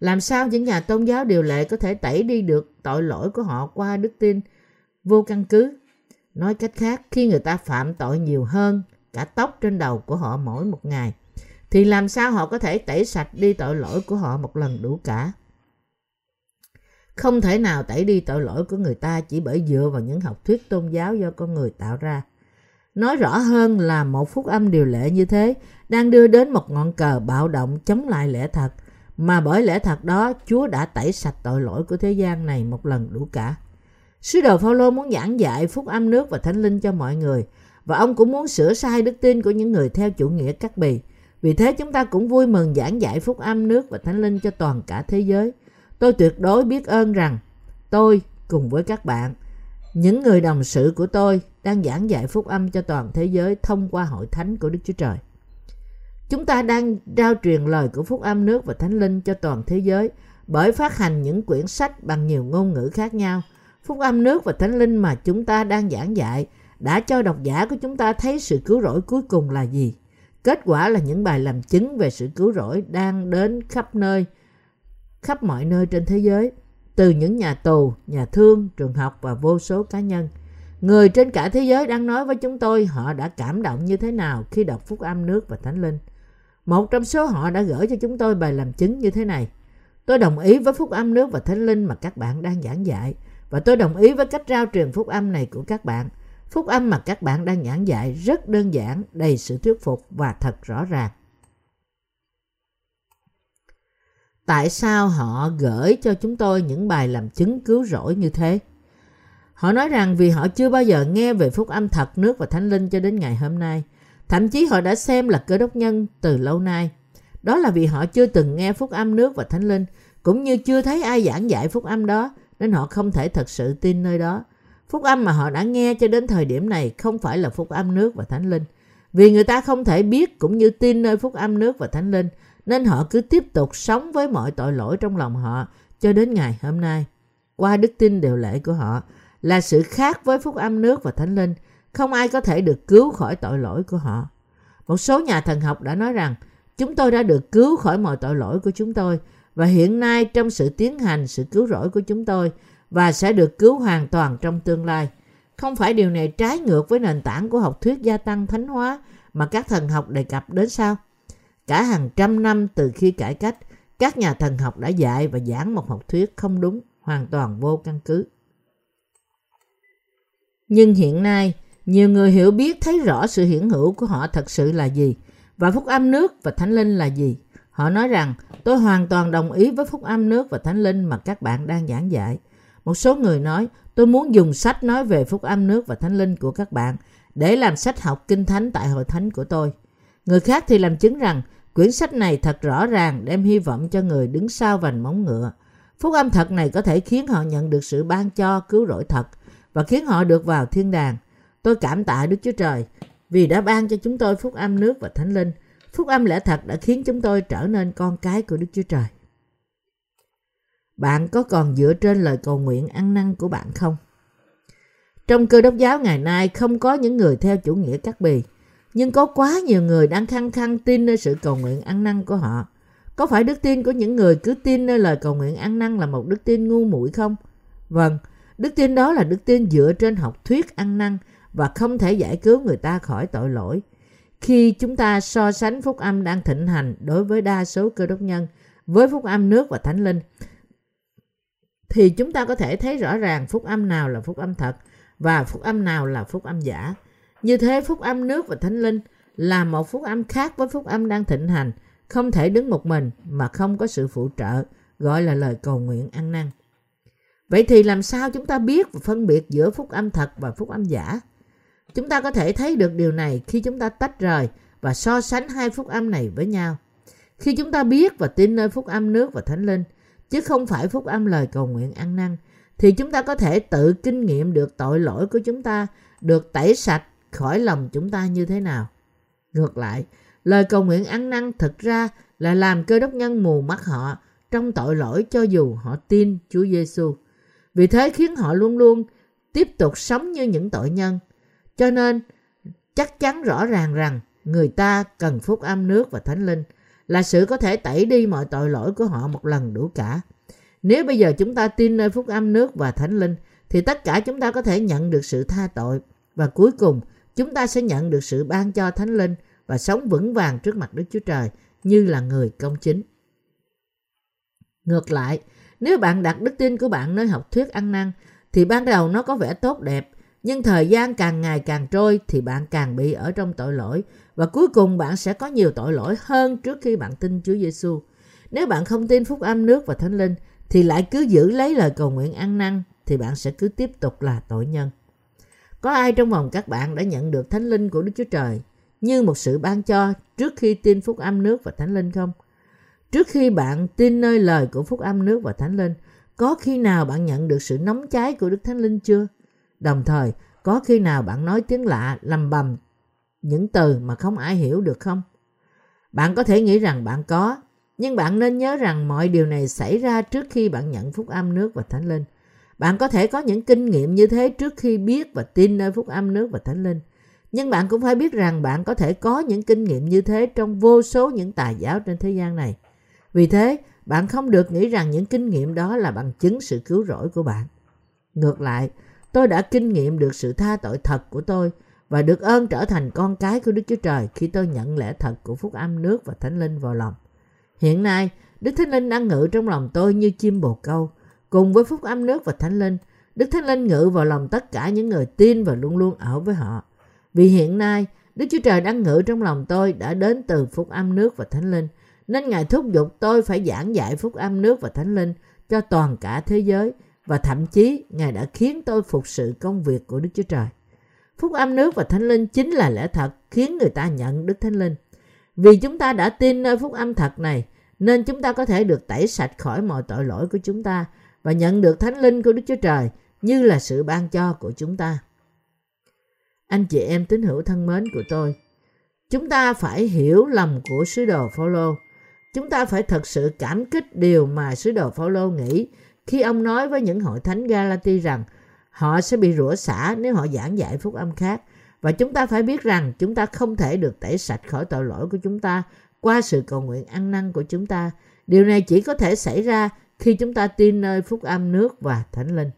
Làm sao những nhà tôn giáo điều lệ có thể tẩy đi được tội lỗi của họ qua đức tin vô căn cứ? Nói cách khác, khi người ta phạm tội nhiều hơn cả tóc trên đầu của họ mỗi một ngày, thì làm sao họ có thể tẩy sạch đi tội lỗi của họ một lần đủ cả? Không thể nào tẩy đi tội lỗi của người ta chỉ bởi dựa vào những học thuyết tôn giáo do con người tạo ra. Nói rõ hơn là một phúc âm điều lệ như thế đang đưa đến một ngọn cờ bạo động chống lại lẽ thật, mà bởi lẽ thật đó Chúa đã tẩy sạch tội lỗi của thế gian này một lần đủ cả. Sứ đồ Phaolô muốn giảng dạy phúc âm nước và thánh linh cho mọi người, và ông cũng muốn sửa sai đức tin của những người theo chủ nghĩa cắt bì. Vì thế chúng ta cũng vui mừng giảng dạy phúc âm nước và thánh linh cho toàn cả thế giới. Tôi tuyệt đối biết ơn rằng tôi cùng với các bạn, những người đồng sự của tôi đang giảng dạy phúc âm cho toàn thế giới thông qua hội thánh của Đức Chúa Trời. Chúng ta đang trao truyền lời của phúc âm nước và thánh linh cho toàn thế giới bởi phát hành những quyển sách bằng nhiều ngôn ngữ khác nhau. Phúc âm nước và thánh linh mà chúng ta đang giảng dạy đã cho độc giả của chúng ta thấy sự cứu rỗi cuối cùng là gì. Kết quả là những bài làm chứng về sự cứu rỗi đang đến khắp nơi, khắp mọi nơi trên thế giới, từ những nhà tù, nhà thương, trường học và vô số cá nhân. Người trên cả thế giới đang nói với chúng tôi họ đã cảm động như thế nào khi đọc phúc âm nước và thánh linh. Một trong số họ đã gửi cho chúng tôi bài làm chứng như thế này. Tôi đồng ý với phúc âm nước và thánh linh mà các bạn đang giảng dạy và tôi đồng ý với cách rao truyền phúc âm này của các bạn. Phúc âm mà các bạn đang giảng dạy rất đơn giản, đầy sự thuyết phục và thật rõ ràng. Tại sao họ gửi cho chúng tôi những bài làm chứng cứu rỗi như thế? Họ nói rằng vì họ chưa bao giờ nghe về phúc âm thật nước và thánh linh cho đến ngày hôm nay. Thậm chí họ đã xem là cơ đốc nhân từ lâu nay. Đó là vì họ chưa từng nghe phúc âm nước và thánh linh, cũng như chưa thấy ai giảng dạy phúc âm đó, nên họ không thể thật sự tin nơi đó. Phúc âm mà họ đã nghe cho đến thời điểm này không phải là phúc âm nước và thánh linh. Vì người ta không thể biết cũng như tin nơi phúc âm nước và thánh linh, nên họ cứ tiếp tục sống với mọi tội lỗi trong lòng họ cho đến ngày hôm nay. Qua đức tin điều lệ của họ là sự khác với phúc âm nước và thánh linh, không ai có thể được cứu khỏi tội lỗi của họ. Một số nhà thần học đã nói rằng chúng tôi đã được cứu khỏi mọi tội lỗi của chúng tôi và hiện nay trong sự tiến hành sự cứu rỗi của chúng tôi và sẽ được cứu hoàn toàn trong tương lai. Không phải điều này trái ngược với nền tảng của học thuyết gia tăng thánh hóa mà các thần học đề cập đến sao? Cả hàng trăm năm từ khi cải cách, các nhà thần học đã dạy và giảng một học thuyết không đúng, hoàn toàn vô căn cứ. Nhưng hiện nay, nhiều người hiểu biết thấy rõ sự hiển hữu của họ thật sự là gì và phúc âm nước và thánh linh là gì. Họ nói rằng tôi hoàn toàn đồng ý với phúc âm nước và thánh linh mà các bạn đang giảng dạy. Một số người nói tôi muốn dùng sách nói về phúc âm nước và thánh linh của các bạn để làm sách học kinh thánh tại hội thánh của tôi. Người khác thì làm chứng rằng quyển sách này thật rõ ràng đem hy vọng cho người đứng sau vành móng ngựa. Phúc âm thật này có thể khiến họ nhận được sự ban cho cứu rỗi thật và khiến họ được vào thiên đàng. Tôi cảm tạ Đức Chúa Trời vì đã ban cho chúng tôi phúc âm nước và thánh linh. Phúc âm lẽ thật đã khiến chúng tôi trở nên con cái của Đức Chúa Trời. Bạn có còn dựa trên lời cầu nguyện ăn năn của bạn không? Trong cơ đốc giáo ngày nay không có những người theo chủ nghĩa cắt bì, nhưng có quá nhiều người đang khăng khăng tin nơi sự cầu nguyện ăn năn của họ. Có phải đức tin của những người cứ tin nơi lời cầu nguyện ăn năn là một đức tin ngu muội không? Vâng, đức tin đó là đức tin dựa trên học thuyết ăn năn và không thể giải cứu người ta khỏi tội lỗi. Khi chúng ta so sánh phúc âm đang thịnh hành đối với đa số cơ đốc nhân với phúc âm nước và thánh linh, thì chúng ta có thể thấy rõ ràng phúc âm nào là phúc âm thật và phúc âm nào là phúc âm giả. Như thế phúc âm nước và thánh linh là một phúc âm khác với phúc âm đang thịnh hành, không thể đứng một mình mà không có sự phụ trợ, gọi là lời cầu nguyện ăn năn. Vậy thì làm sao chúng ta biết và phân biệt giữa phúc âm thật và phúc âm giả? Chúng ta có thể thấy được điều này khi chúng ta tách rời và so sánh hai phúc âm này với nhau. Khi chúng ta biết và tin nơi phúc âm nước và thánh linh, chứ không phải phúc âm lời cầu nguyện ăn năn, thì chúng ta có thể tự kinh nghiệm được tội lỗi của chúng ta được tẩy sạch khỏi lòng chúng ta như thế nào. Ngược lại, lời cầu nguyện ăn năn thực ra là làm cơ đốc nhân mù mắt họ trong tội lỗi cho dù họ tin Chúa Giêsu. Vì thế khiến họ luôn luôn tiếp tục sống như những tội nhân. Cho nên, chắc chắn rõ ràng rằng người ta cần phúc âm nước và thánh linh là sự có thể tẩy đi mọi tội lỗi của họ một lần đủ cả. Nếu bây giờ chúng ta tin nơi phúc âm nước và thánh linh thì tất cả chúng ta có thể nhận được sự tha tội và cuối cùng chúng ta sẽ nhận được sự ban cho thánh linh và sống vững vàng trước mặt Đức Chúa Trời như là người công chính. Ngược lại, nếu bạn đặt đức tin của bạn nơi học thuyết ăn năn thì ban đầu nó có vẻ tốt đẹp nhưng thời gian càng ngày càng trôi thì bạn càng bị ở trong tội lỗi và cuối cùng bạn sẽ có nhiều tội lỗi hơn trước khi bạn tin Chúa Giêsu. Nếu bạn không tin phúc âm nước và thánh linh thì lại cứ giữ lấy lời cầu nguyện ăn năn thì bạn sẽ cứ tiếp tục là tội nhân. Có ai trong vòng các bạn đã nhận được thánh linh của Đức Chúa Trời như một sự ban cho trước khi tin phúc âm nước và thánh linh không? Trước khi bạn tin nơi lời của phúc âm nước và thánh linh, có khi nào bạn nhận được sự nóng cháy của Đức Thánh Linh chưa? Đồng thời, có khi nào bạn nói tiếng lạ lầm bầm những từ mà không ai hiểu được không? Bạn có thể nghĩ rằng bạn có, nhưng bạn nên nhớ rằng mọi điều này xảy ra trước khi bạn nhận phúc âm nước và thánh linh. Bạn có thể có những kinh nghiệm như thế trước khi biết và tin nơi phúc âm nước và thánh linh. Nhưng bạn cũng phải biết rằng bạn có thể có những kinh nghiệm như thế trong vô số những tài giáo trên thế gian này. Vì thế, bạn không được nghĩ rằng những kinh nghiệm đó là bằng chứng sự cứu rỗi của bạn. Ngược lại, tôi đã kinh nghiệm được sự tha tội thật của tôi và được ơn trở thành con cái của Đức Chúa Trời khi tôi nhận lẽ thật của phúc âm nước và thánh linh vào lòng. Hiện nay, Đức Thánh Linh đang ngự trong lòng tôi như chim bồ câu. Cùng với phúc âm nước và thánh linh, Đức Thánh Linh ngự vào lòng tất cả những người tin và luôn luôn ở với họ. Vì hiện nay, Đức Chúa Trời đang ngự trong lòng tôi đã đến từ phúc âm nước và thánh linh, nên Ngài thúc giục tôi phải giảng dạy phúc âm nước và thánh linh cho toàn cả thế giới và thậm chí Ngài đã khiến tôi phục sự công việc của Đức Chúa Trời. Phúc âm nước và thánh linh chính là lẽ thật khiến người ta nhận Đức Thánh Linh. Vì chúng ta đã tin nơi phúc âm thật này, nên chúng ta có thể được tẩy sạch khỏi mọi tội lỗi của chúng ta và nhận được thánh linh của Đức Chúa Trời như là sự ban cho của chúng ta. Anh chị em tín hữu thân mến của tôi, chúng ta phải hiểu lầm của sứ đồ Phaolô. Chúng ta phải thật sự cảm kích điều mà sứ đồ Phaolô nghĩ khi ông nói với những hội thánh Galati rằng họ sẽ bị rủa xả nếu họ giảng dạy phúc âm khác. Và chúng ta phải biết rằng chúng ta không thể được tẩy sạch khỏi tội lỗi của chúng ta qua sự cầu nguyện ăn năn của chúng ta. Điều này chỉ có thể xảy ra khi chúng ta tin nơi phúc âm nước và thánh linh.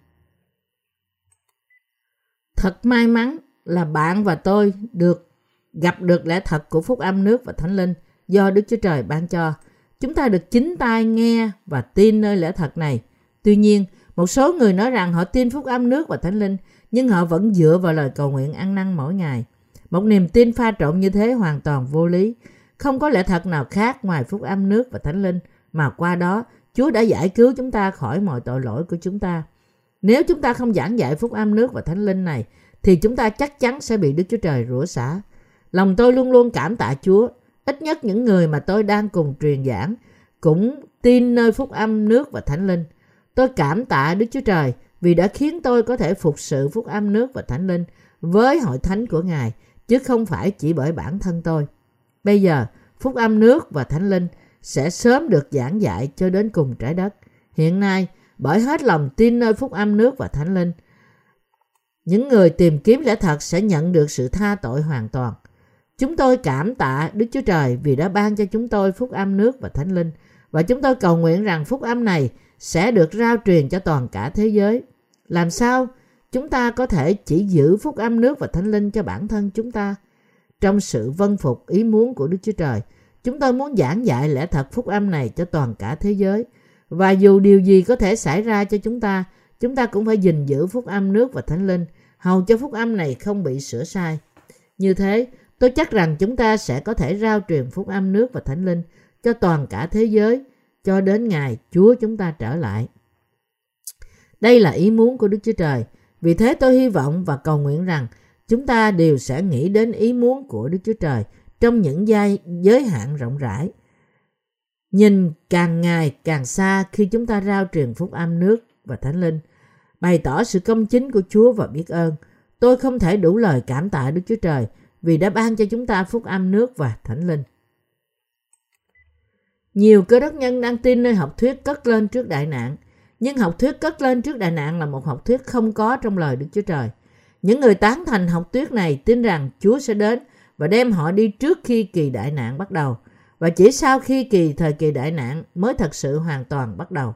Thật may mắn là bạn và tôi được gặp được lẽ thật của phúc âm nước và thánh linh do Đức Chúa Trời ban cho. Chúng ta được chính tai nghe và tin nơi lẽ thật này. Tuy nhiên, một số người nói rằng họ tin phúc âm nước và thánh linh, nhưng họ vẫn dựa vào lời cầu nguyện ăn năn mỗi ngày. Một niềm tin pha trộn như thế hoàn toàn vô lý. Không có lẽ thật nào khác ngoài phúc âm nước và thánh linh, mà qua đó Chúa đã giải cứu chúng ta khỏi mọi tội lỗi của chúng ta. Nếu chúng ta không giảng dạy phúc âm nước và thánh linh này, thì chúng ta chắc chắn sẽ bị Đức Chúa Trời rủa xả. Lòng tôi luôn luôn cảm tạ Chúa. Ít nhất những người mà tôi đang cùng truyền giảng cũng tin nơi phúc âm nước và thánh linh. Tôi cảm tạ Đức Chúa Trời vì đã khiến tôi có thể phục sự phúc âm nước và thánh linh với hội thánh của Ngài, chứ không phải chỉ bởi bản thân tôi. Bây giờ, phúc âm nước và thánh linh sẽ sớm được giảng dạy cho đến cùng trái đất. Hiện nay, bởi hết lòng tin nơi phúc âm nước và thánh linh, những người tìm kiếm lẽ thật sẽ nhận được sự tha tội hoàn toàn. Chúng tôi cảm tạ Đức Chúa Trời vì đã ban cho chúng tôi phúc âm nước và thánh linh và chúng tôi cầu nguyện rằng phúc âm này sẽ được rao truyền cho toàn cả thế giới. Làm sao chúng ta có thể chỉ giữ phúc âm nước và thánh linh cho bản thân chúng ta? Trong sự vân phục ý muốn của Đức Chúa Trời, chúng tôi muốn giảng dạy lẽ thật phúc âm này cho toàn cả thế giới. Và dù điều gì có thể xảy ra cho chúng ta, chúng ta cũng phải gìn giữ phúc âm nước và thánh linh, hầu cho phúc âm này không bị sửa sai. Như thế, tôi chắc rằng chúng ta sẽ có thể rao truyền phúc âm nước và thánh linh cho toàn cả thế giới cho đến ngày Chúa chúng ta trở lại. Đây là ý muốn của Đức Chúa Trời. Vì thế tôi hy vọng và cầu nguyện rằng chúng ta đều sẽ nghĩ đến ý muốn của Đức Chúa Trời trong những giai giới hạn rộng rãi. Nhìn càng ngày càng xa khi chúng ta rao truyền phúc âm nước và thánh linh, bày tỏ sự công chính của Chúa và biết ơn. Tôi không thể đủ lời cảm tạ Đức Chúa Trời vì đã ban cho chúng ta phúc âm nước và thánh linh. Nhiều cơ đốc nhân đang tin nơi học thuyết cất lên trước đại nạn, nhưng học thuyết cất lên trước đại nạn là một học thuyết không có trong lời Đức Chúa Trời. Những người tán thành học thuyết này tin rằng Chúa sẽ đến và đem họ đi trước khi kỳ đại nạn bắt đầu và chỉ sau khi kỳ thời kỳ đại nạn mới thật sự hoàn toàn bắt đầu.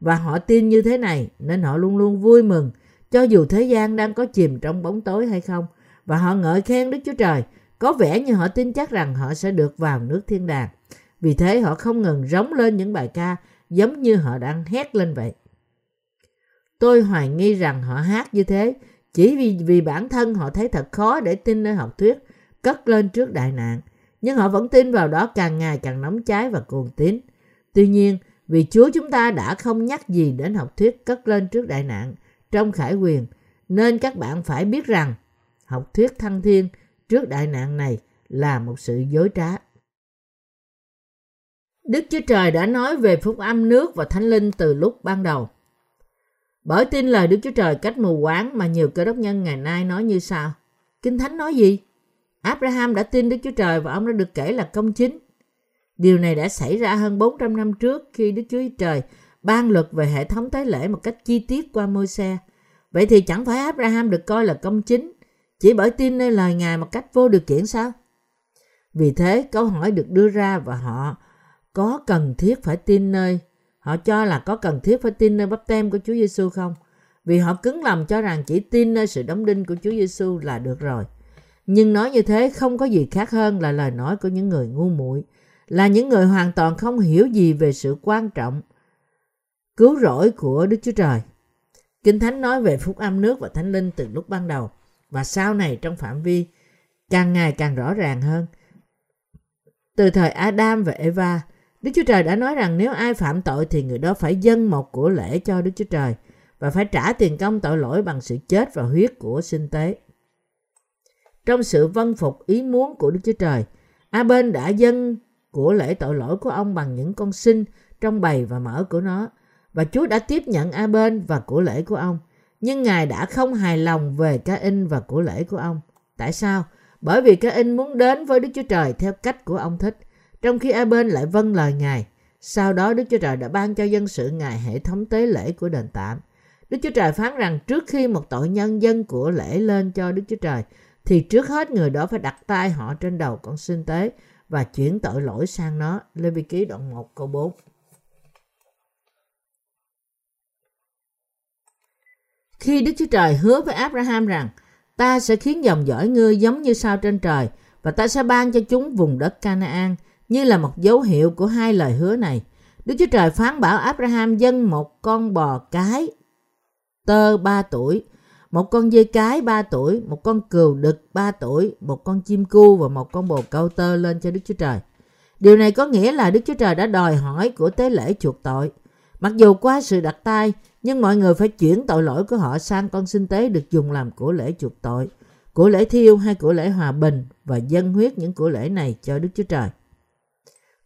Và họ tin như thế này, nên họ luôn luôn vui mừng, cho dù thế gian đang có chìm trong bóng tối hay không và họ ngợi khen Đức Chúa Trời có vẻ như họ tin chắc rằng họ sẽ được vào nước thiên đàng. Vì thế họ không ngừng rống lên những bài ca giống như họ đang hét lên vậy. Tôi hoài nghi rằng họ hát như thế, chỉ vì vì bản thân họ thấy thật khó để tin nơi học thuyết cất lên trước đại nạn. Nhưng họ vẫn tin vào đó càng ngày càng nóng cháy và cuồng tín. Tuy nhiên, vì Chúa chúng ta đã không nhắc gì đến học thuyết cất lên trước đại nạn trong khải quyền, nên các bạn phải biết rằng học thuyết thăng thiên trước đại nạn này là một sự dối trá. Đức Chúa Trời đã nói về phúc âm nước và thánh linh từ lúc ban đầu. Bởi tin lời Đức Chúa Trời cách mù quáng mà nhiều cơ đốc nhân ngày nay nói như sau. Kinh Thánh nói gì? Abraham đã tin Đức Chúa Trời và ông đã được kể là công chính. Điều này đã xảy ra hơn 400 năm trước khi Đức Chúa Trời ban luật về hệ thống tế lễ một cách chi tiết qua môi xe. Vậy thì chẳng phải Abraham được coi là công chính, chỉ bởi tin nơi lời Ngài một cách vô điều kiện sao? Vì thế, câu hỏi được đưa ra và họ có cần thiết phải tin nơi, họ cho là có cần thiết phải tin nơi bắp tem của Chúa Giêsu không? Vì họ cứng lòng cho rằng chỉ tin nơi sự đóng đinh của Chúa Giêsu là được rồi. Nhưng nói như thế không có gì khác hơn là lời nói của những người ngu muội, là những người hoàn toàn không hiểu gì về sự quan trọng cứu rỗi của Đức Chúa Trời. Kinh Thánh nói về phúc âm nước và thánh linh từ lúc ban đầu và sau này trong phạm vi càng ngày càng rõ ràng hơn. Từ thời Adam và Eva, Đức Chúa Trời đã nói rằng nếu ai phạm tội thì người đó phải dâng một của lễ cho Đức Chúa Trời và phải trả tiền công tội lỗi bằng sự chết và huyết của sinh tế. Trong sự vân phục ý muốn của Đức Chúa Trời, A-bên đã dâng của lễ tội lỗi của ông bằng những con sinh trong bầy và mỡ của nó. Và Chúa đã tiếp nhận A-bên và của lễ của ông. Nhưng Ngài đã không hài lòng về ca in và của lễ của ông. Tại sao? Bởi vì ca in muốn đến với Đức Chúa Trời theo cách của ông thích, trong khi A-bên lại vâng lời Ngài. Sau đó Đức Chúa Trời đã ban cho dân sự Ngài hệ thống tế lễ của đền tạm. Đức Chúa Trời phán rằng trước khi một tội nhân dân của lễ lên cho Đức Chúa Trời, thì trước hết người đó phải đặt tay họ trên đầu con sinh tế và chuyển tội lỗi sang nó. Lê Vi Ký đoạn 1 câu 4. Khi Đức Chúa Trời hứa với Abraham rằng Ta sẽ khiến dòng dõi ngươi giống như sao trên trời và ta sẽ ban cho chúng vùng đất Canaan như là một dấu hiệu của hai lời hứa này. Đức Chúa Trời phán bảo Abraham dân một con bò cái tơ ba tuổi, một con dê cái 3 tuổi, một con cừu đực 3 tuổi, một con chim cu và một con bồ câu tơ lên cho Đức Chúa Trời. Điều này có nghĩa là Đức Chúa Trời đã đòi hỏi của tế lễ chuộc tội. Mặc dù qua sự đặt tay, nhưng mọi người phải chuyển tội lỗi của họ sang con sinh tế được dùng làm của lễ chuộc tội, của lễ thiêu hay của lễ hòa bình và dân huyết những của lễ này cho Đức Chúa Trời.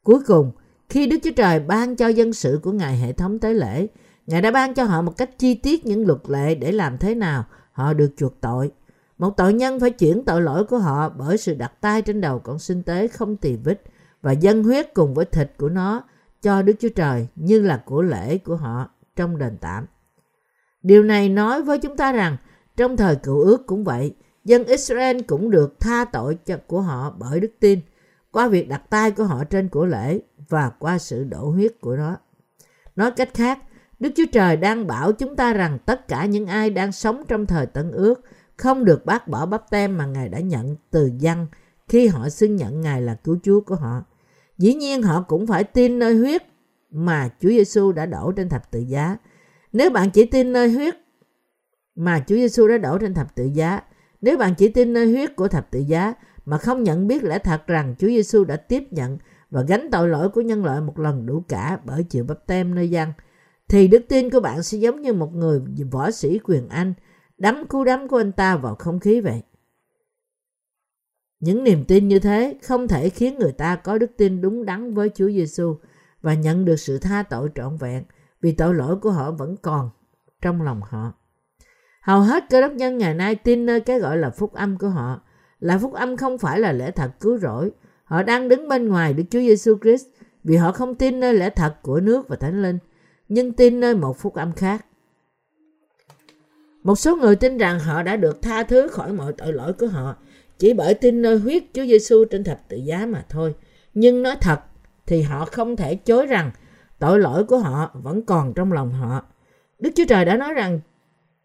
Cuối cùng, khi Đức Chúa Trời ban cho dân sự của Ngài hệ thống tế lễ, Ngài đã ban cho họ một cách chi tiết những luật lệ để làm thế nào họ được chuộc tội. Một tội nhân phải chuyển tội lỗi của họ bởi sự đặt tay trên đầu con sinh tế không tỳ vết và dân huyết cùng với thịt của nó cho Đức Chúa Trời như là của lễ của họ trong đền tạm. Điều này nói với chúng ta rằng trong thời cựu ước cũng vậy, dân Israel cũng được tha tội của họ bởi đức tin qua việc đặt tay của họ trên của lễ và qua sự đổ huyết của nó. Nói cách khác, Đức Chúa Trời đang bảo chúng ta rằng tất cả những ai đang sống trong thời Tân Ước không được bác bỏ bắp tem mà Ngài đã nhận từ dân khi họ xưng nhận Ngài là cứu Chúa của họ. Dĩ nhiên họ cũng phải tin nơi huyết mà Chúa Giêsu đã đổ trên thập tự giá. Nếu bạn chỉ tin nơi huyết mà Chúa Giêsu đã đổ trên thập tự giá, nếu bạn chỉ tin nơi huyết của thập tự giá mà không nhận biết lẽ thật rằng Chúa Giêsu đã tiếp nhận và gánh tội lỗi của nhân loại một lần đủ cả bởi chịu bắp tem nơi dân, thì đức tin của bạn sẽ giống như một người võ sĩ quyền Anh đấm cú đấm của anh ta vào không khí vậy. Những niềm tin như thế không thể khiến người ta có đức tin đúng đắn với Chúa Giêsu và nhận được sự tha tội trọn vẹn vì tội lỗi của họ vẫn còn trong lòng họ. Hầu hết cơ đốc nhân ngày nay tin nơi cái gọi là phúc âm của họ là phúc âm không phải là lẽ thật cứu rỗi. Họ đang đứng bên ngoài Đức Chúa Giêsu Christ vì họ không tin nơi lẽ thật của nước và Thánh Linh, nhưng tin nơi một phúc âm khác. Một số người tin rằng họ đã được tha thứ khỏi mọi tội lỗi của họ chỉ bởi tin nơi huyết Chúa Giêsu trên thập tự giá mà thôi. Nhưng nói thật thì họ không thể chối rằng tội lỗi của họ vẫn còn trong lòng họ. Đức Chúa Trời đã nói rằng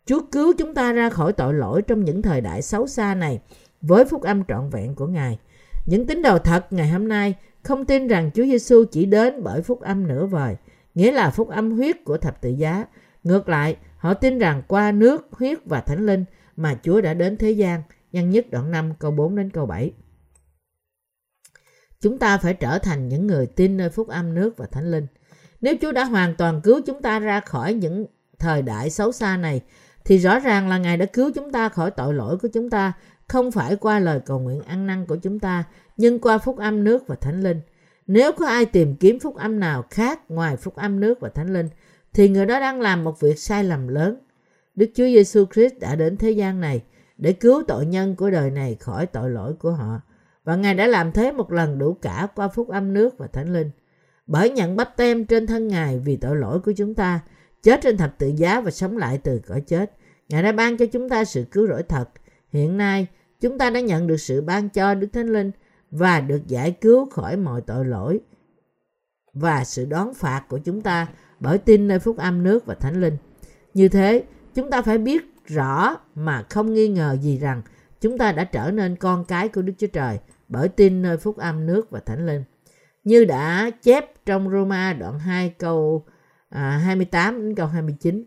Chúa cứu chúng ta ra khỏi tội lỗi trong những thời đại xấu xa này với phúc âm trọn vẹn của Ngài. Những tín đồ thật ngày hôm nay không tin rằng Chúa Giêsu chỉ đến bởi phúc âm nửa vời, nghĩa là phúc âm huyết của thập tự giá. Ngược lại, họ tin rằng qua nước, huyết và thánh linh mà Chúa đã đến thế gian. Nhân nhất đoạn 5 câu 4 đến câu 7. Chúng ta phải trở thành những người tin nơi phúc âm nước và thánh linh. Nếu Chúa đã hoàn toàn cứu chúng ta ra khỏi những thời đại xấu xa này, thì rõ ràng là Ngài đã cứu chúng ta khỏi tội lỗi của chúng ta, không phải qua lời cầu nguyện ăn năn của chúng ta, nhưng qua phúc âm nước và thánh linh. Nếu có ai tìm kiếm phúc âm nào khác ngoài phúc âm nước và thánh linh, thì người đó đang làm một việc sai lầm lớn. Đức Chúa Giêsu Christ đã đến thế gian này để cứu tội nhân của đời này khỏi tội lỗi của họ. Và Ngài đã làm thế một lần đủ cả qua phúc âm nước và thánh linh. Bởi nhận bắp tem trên thân Ngài vì tội lỗi của chúng ta, chết trên thập tự giá và sống lại từ cõi chết. Ngài đã ban cho chúng ta sự cứu rỗi thật. Hiện nay, chúng ta đã nhận được sự ban cho Đức Thánh Linh và được giải cứu khỏi mọi tội lỗi và sự đón phạt của chúng ta bởi tin nơi phúc âm nước và thánh linh. Như thế, chúng ta phải biết rõ mà không nghi ngờ gì rằng chúng ta đã trở nên con cái của Đức Chúa Trời bởi tin nơi phúc âm nước và thánh linh. Như đã chép trong Roma đoạn 2 câu à, 28 đến câu 29.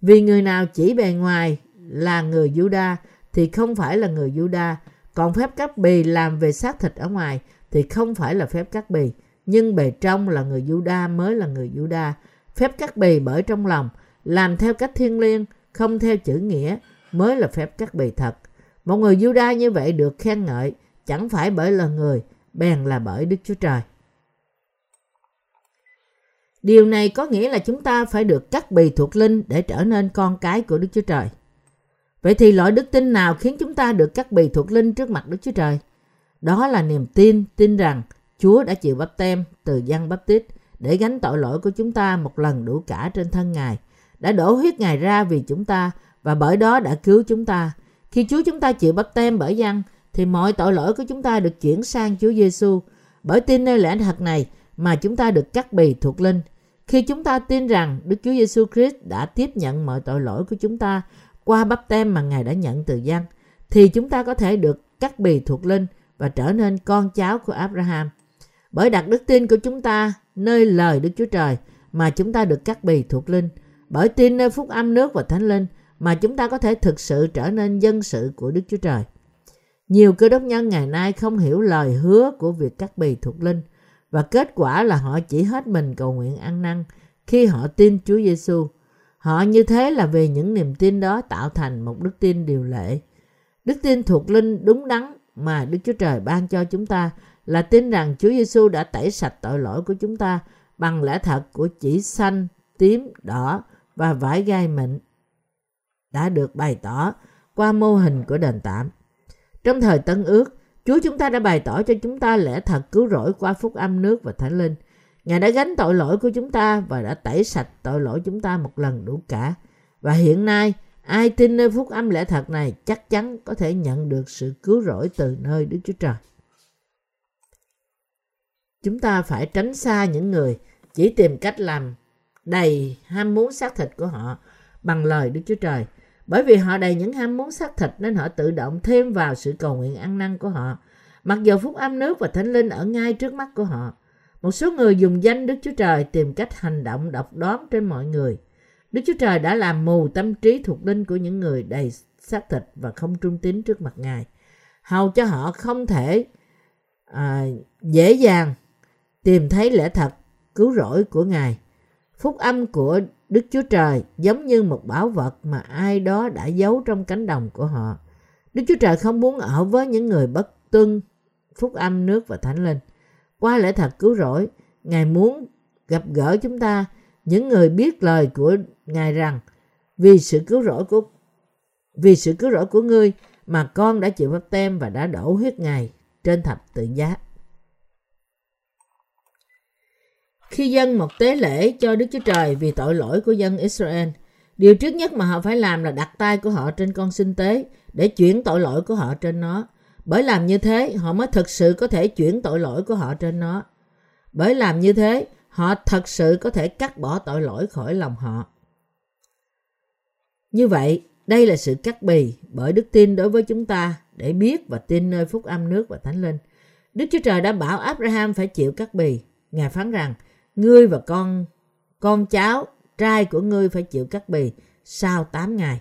Vì người nào chỉ bề ngoài là người Juda thì không phải là người Juda, còn phép cắt bì làm về xác thịt ở ngoài thì không phải là phép cắt bì, nhưng bề trong là người Juda mới là người Juda. Phép cắt bì bởi trong lòng, làm theo cách thiên liêng, không theo chữ nghĩa mới là phép cắt bì thật. Một người Juda như vậy được khen ngợi chẳng phải bởi là người, bèn là bởi Đức Chúa Trời. Điều này có nghĩa là chúng ta phải được cắt bì thuộc linh để trở nên con cái của Đức Chúa Trời. Vậy thì loại đức tin nào khiến chúng ta được cắt bì thuộc linh trước mặt Đức Chúa Trời? Đó là niềm tin, tin rằng Chúa đã chịu bắp tem từ dân bắp tít để gánh tội lỗi của chúng ta một lần đủ cả trên thân Ngài, đã đổ huyết Ngài ra vì chúng ta và bởi đó đã cứu chúng ta. Khi Chúa chúng ta chịu bắp tem bởi dân, thì mọi tội lỗi của chúng ta được chuyển sang Chúa Giêsu. Bởi tin nơi lẽ thật này mà chúng ta được cắt bì thuộc linh. Khi chúng ta tin rằng Đức Chúa Giêsu Christ đã tiếp nhận mọi tội lỗi của chúng ta qua bắp tem mà Ngài đã nhận từ dân, thì chúng ta có thể được cắt bì thuộc linh và trở nên con cháu của Abraham. Bởi đặt đức tin của chúng ta nơi lời Đức Chúa Trời mà chúng ta được cắt bì thuộc linh. Bởi tin nơi phúc âm nước và thánh linh mà chúng ta có thể thực sự trở nên dân sự của Đức Chúa Trời. Nhiều cơ đốc nhân ngày nay không hiểu lời hứa của việc cắt bì thuộc linh và kết quả là họ chỉ hết mình cầu nguyện ăn năn khi họ tin Chúa Giêsu. Họ như thế là vì những niềm tin đó tạo thành một đức tin điều lệ. Đức tin thuộc linh đúng đắn mà Đức Chúa Trời ban cho chúng ta là tin rằng Chúa Giêsu đã tẩy sạch tội lỗi của chúng ta bằng lẽ thật của chỉ xanh, tím, đỏ và vải gai mịn đã được bày tỏ qua mô hình của đền tạm. Trong thời Tân Ước, Chúa chúng ta đã bày tỏ cho chúng ta lẽ thật cứu rỗi qua phúc âm nước và thánh linh. Ngài đã gánh tội lỗi của chúng ta và đã tẩy sạch tội lỗi chúng ta một lần đủ cả. Và hiện nay, ai tin nơi phúc âm lẽ thật này chắc chắn có thể nhận được sự cứu rỗi từ nơi Đức Chúa Trời. Chúng ta phải tránh xa những người chỉ tìm cách làm đầy ham muốn xác thịt của họ bằng lời Đức Chúa Trời. Bởi vì họ đầy những ham muốn xác thịt nên họ tự động thêm vào sự cầu nguyện ăn năn của họ. Mặc dù phúc âm nước và thánh linh ở ngay trước mắt của họ, một số người dùng danh Đức Chúa Trời tìm cách hành động độc đoán trên mọi người. Đức Chúa Trời đã làm mù tâm trí thuộc linh của những người đầy xác thịt và không trung tín trước mặt Ngài. Hầu cho họ không thể à, dễ dàng tìm thấy lẽ thật cứu rỗi của Ngài. Phúc âm của Đức Chúa Trời giống như một bảo vật mà ai đó đã giấu trong cánh đồng của họ. Đức Chúa Trời không muốn ở với những người bất tuân phúc âm nước và thánh linh. Qua lẽ thật cứu rỗi, Ngài muốn gặp gỡ chúng ta, những người biết lời của Ngài rằng vì sự cứu rỗi của vì sự cứu rỗi của ngươi mà con đã chịu bắp tem và đã đổ huyết Ngài trên thập tự giá. Khi dân một tế lễ cho Đức Chúa Trời vì tội lỗi của dân Israel, điều trước nhất mà họ phải làm là đặt tay của họ trên con sinh tế để chuyển tội lỗi của họ trên nó. Bởi làm như thế, họ mới thực sự có thể chuyển tội lỗi của họ trên nó. Bởi làm như thế, họ thật sự có thể cắt bỏ tội lỗi khỏi lòng họ. Như vậy, đây là sự cắt bì bởi đức tin đối với chúng ta để biết và tin nơi phúc âm nước và thánh linh. Đức Chúa Trời đã bảo Abraham phải chịu cắt bì. Ngài phán rằng, ngươi và con con cháu trai của ngươi phải chịu cắt bì sau 8 ngày.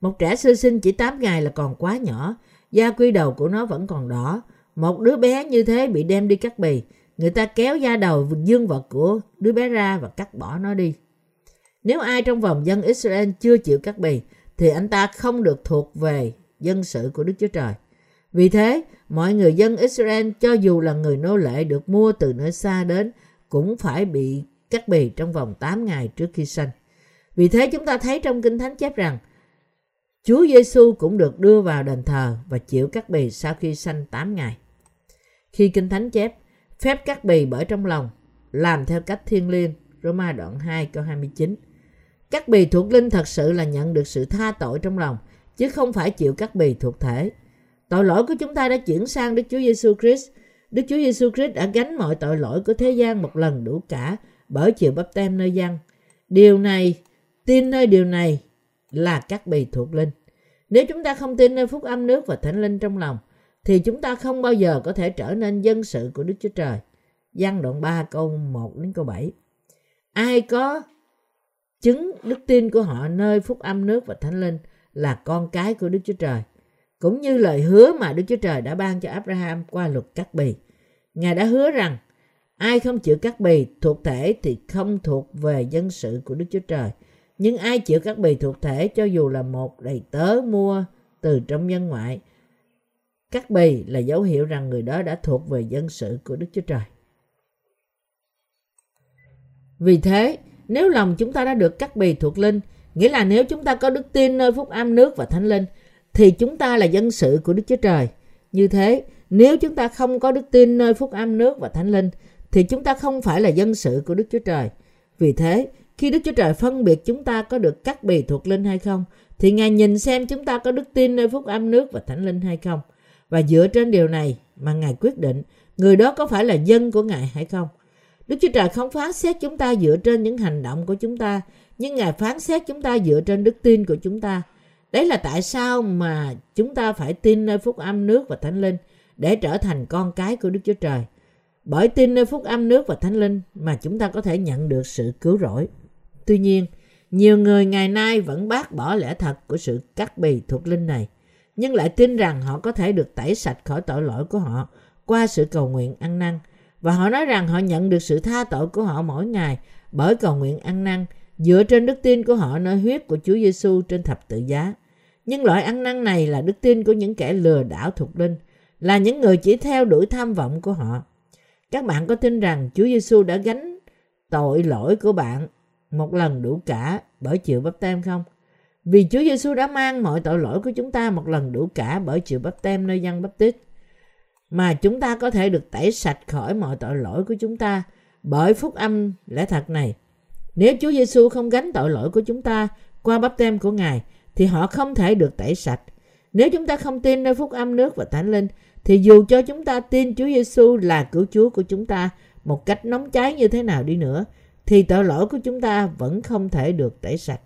Một trẻ sơ sinh chỉ 8 ngày là còn quá nhỏ, da quy đầu của nó vẫn còn đỏ. Một đứa bé như thế bị đem đi cắt bì, người ta kéo da đầu dương vật của đứa bé ra và cắt bỏ nó đi. Nếu ai trong vòng dân Israel chưa chịu cắt bì, thì anh ta không được thuộc về dân sự của Đức Chúa Trời. Vì thế, mọi người dân Israel cho dù là người nô lệ được mua từ nơi xa đến cũng phải bị cắt bì trong vòng 8 ngày trước khi sanh. Vì thế chúng ta thấy trong Kinh Thánh chép rằng Chúa Giêsu cũng được đưa vào đền thờ và chịu cắt bì sau khi sanh 8 ngày. Khi Kinh Thánh chép phép cắt bì bởi trong lòng làm theo cách thiên liêng Roma đoạn 2 câu 29. Cắt bì thuộc linh thật sự là nhận được sự tha tội trong lòng chứ không phải chịu cắt bì thuộc thể. Tội lỗi của chúng ta đã chuyển sang Đức Chúa Giêsu Christ Đức Chúa Giêsu Christ đã gánh mọi tội lỗi của thế gian một lần đủ cả bởi chịu bắp tem nơi dân. Điều này, tin nơi điều này là các bì thuộc linh. Nếu chúng ta không tin nơi phúc âm nước và thánh linh trong lòng, thì chúng ta không bao giờ có thể trở nên dân sự của Đức Chúa Trời. Giăng đoạn 3 câu 1 đến câu 7. Ai có chứng đức tin của họ nơi phúc âm nước và thánh linh là con cái của Đức Chúa Trời cũng như lời hứa mà Đức Chúa Trời đã ban cho Abraham qua luật cắt bì. Ngài đã hứa rằng ai không chịu cắt bì thuộc thể thì không thuộc về dân sự của Đức Chúa Trời. Nhưng ai chịu cắt bì thuộc thể cho dù là một đầy tớ mua từ trong dân ngoại, cắt bì là dấu hiệu rằng người đó đã thuộc về dân sự của Đức Chúa Trời. Vì thế, nếu lòng chúng ta đã được cắt bì thuộc linh, nghĩa là nếu chúng ta có đức tin nơi phúc âm nước và thánh linh, thì chúng ta là dân sự của Đức Chúa Trời. Như thế, nếu chúng ta không có đức tin nơi phúc âm nước và thánh linh, thì chúng ta không phải là dân sự của Đức Chúa Trời. Vì thế, khi Đức Chúa Trời phân biệt chúng ta có được cắt bì thuộc linh hay không, thì Ngài nhìn xem chúng ta có đức tin nơi phúc âm nước và thánh linh hay không. Và dựa trên điều này mà Ngài quyết định người đó có phải là dân của Ngài hay không. Đức Chúa Trời không phán xét chúng ta dựa trên những hành động của chúng ta, nhưng Ngài phán xét chúng ta dựa trên đức tin của chúng ta. Đấy là tại sao mà chúng ta phải tin nơi phúc âm nước và thánh linh để trở thành con cái của Đức Chúa Trời. Bởi tin nơi phúc âm nước và thánh linh mà chúng ta có thể nhận được sự cứu rỗi. Tuy nhiên, nhiều người ngày nay vẫn bác bỏ lẽ thật của sự cắt bì thuộc linh này, nhưng lại tin rằng họ có thể được tẩy sạch khỏi tội lỗi của họ qua sự cầu nguyện ăn năn. Và họ nói rằng họ nhận được sự tha tội của họ mỗi ngày bởi cầu nguyện ăn năn dựa trên đức tin của họ nơi huyết của Chúa Giêsu trên thập tự giá. Nhưng loại ăn năn này là đức tin của những kẻ lừa đảo thuộc linh, là những người chỉ theo đuổi tham vọng của họ. Các bạn có tin rằng Chúa Giêsu đã gánh tội lỗi của bạn một lần đủ cả bởi chịu bắp tem không? Vì Chúa Giêsu đã mang mọi tội lỗi của chúng ta một lần đủ cả bởi chịu bắp tem nơi dân bắp tít. Mà chúng ta có thể được tẩy sạch khỏi mọi tội lỗi của chúng ta bởi phúc âm lẽ thật này. Nếu Chúa Giêsu không gánh tội lỗi của chúng ta qua bắp tem của Ngài, thì họ không thể được tẩy sạch. Nếu chúng ta không tin nơi phúc âm nước và thánh linh, thì dù cho chúng ta tin Chúa Giêsu là cứu Chúa của chúng ta một cách nóng cháy như thế nào đi nữa, thì tội lỗi của chúng ta vẫn không thể được tẩy sạch.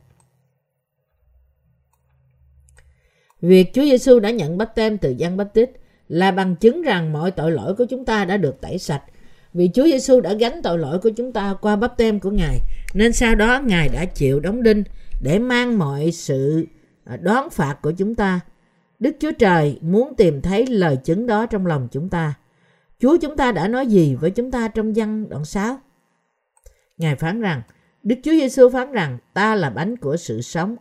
Việc Chúa Giêsu đã nhận bắp tem từ Giăng Báp Tít là bằng chứng rằng mọi tội lỗi của chúng ta đã được tẩy sạch. Vì Chúa Giêsu đã gánh tội lỗi của chúng ta qua bắp tem của Ngài, nên sau đó Ngài đã chịu đóng đinh để mang mọi sự à, đoán phạt của chúng ta. Đức Chúa Trời muốn tìm thấy lời chứng đó trong lòng chúng ta. Chúa chúng ta đã nói gì với chúng ta trong văn đoạn 6? Ngài phán rằng, Đức Chúa Giêsu phán rằng ta là bánh của sự sống.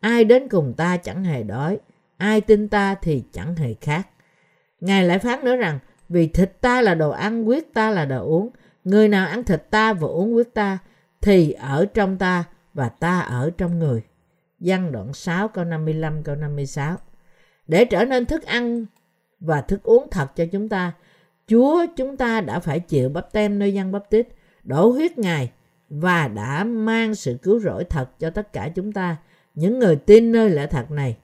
Ai đến cùng ta chẳng hề đói, ai tin ta thì chẳng hề khác. Ngài lại phán nữa rằng, vì thịt ta là đồ ăn, huyết ta là đồ uống. Người nào ăn thịt ta và uống huyết ta thì ở trong ta và ta ở trong người. Văn đoạn 6 câu 55 câu 56. Để trở nên thức ăn và thức uống thật cho chúng ta, Chúa chúng ta đã phải chịu bắp tem nơi dân bắp tít, đổ huyết Ngài và đã mang sự cứu rỗi thật cho tất cả chúng ta, những người tin nơi lẽ thật này.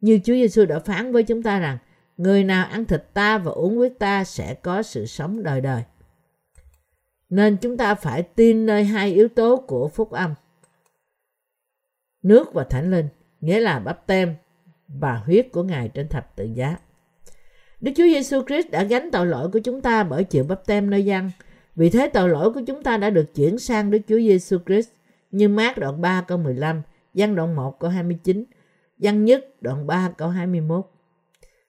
Như Chúa Giêsu đã phán với chúng ta rằng, người nào ăn thịt ta và uống huyết ta sẽ có sự sống đời đời. Nên chúng ta phải tin nơi hai yếu tố của phúc âm. Nước và thánh linh, nghĩa là bắp tem và huyết của Ngài trên thập tự giá. Đức Chúa Giêsu Christ đã gánh tội lỗi của chúng ta bởi chịu bắp tem nơi dân. Vì thế tội lỗi của chúng ta đã được chuyển sang Đức Chúa Giêsu Christ như mát đoạn 3 câu 15, văn đoạn 1 câu 29, văn nhất đoạn 3 câu 21.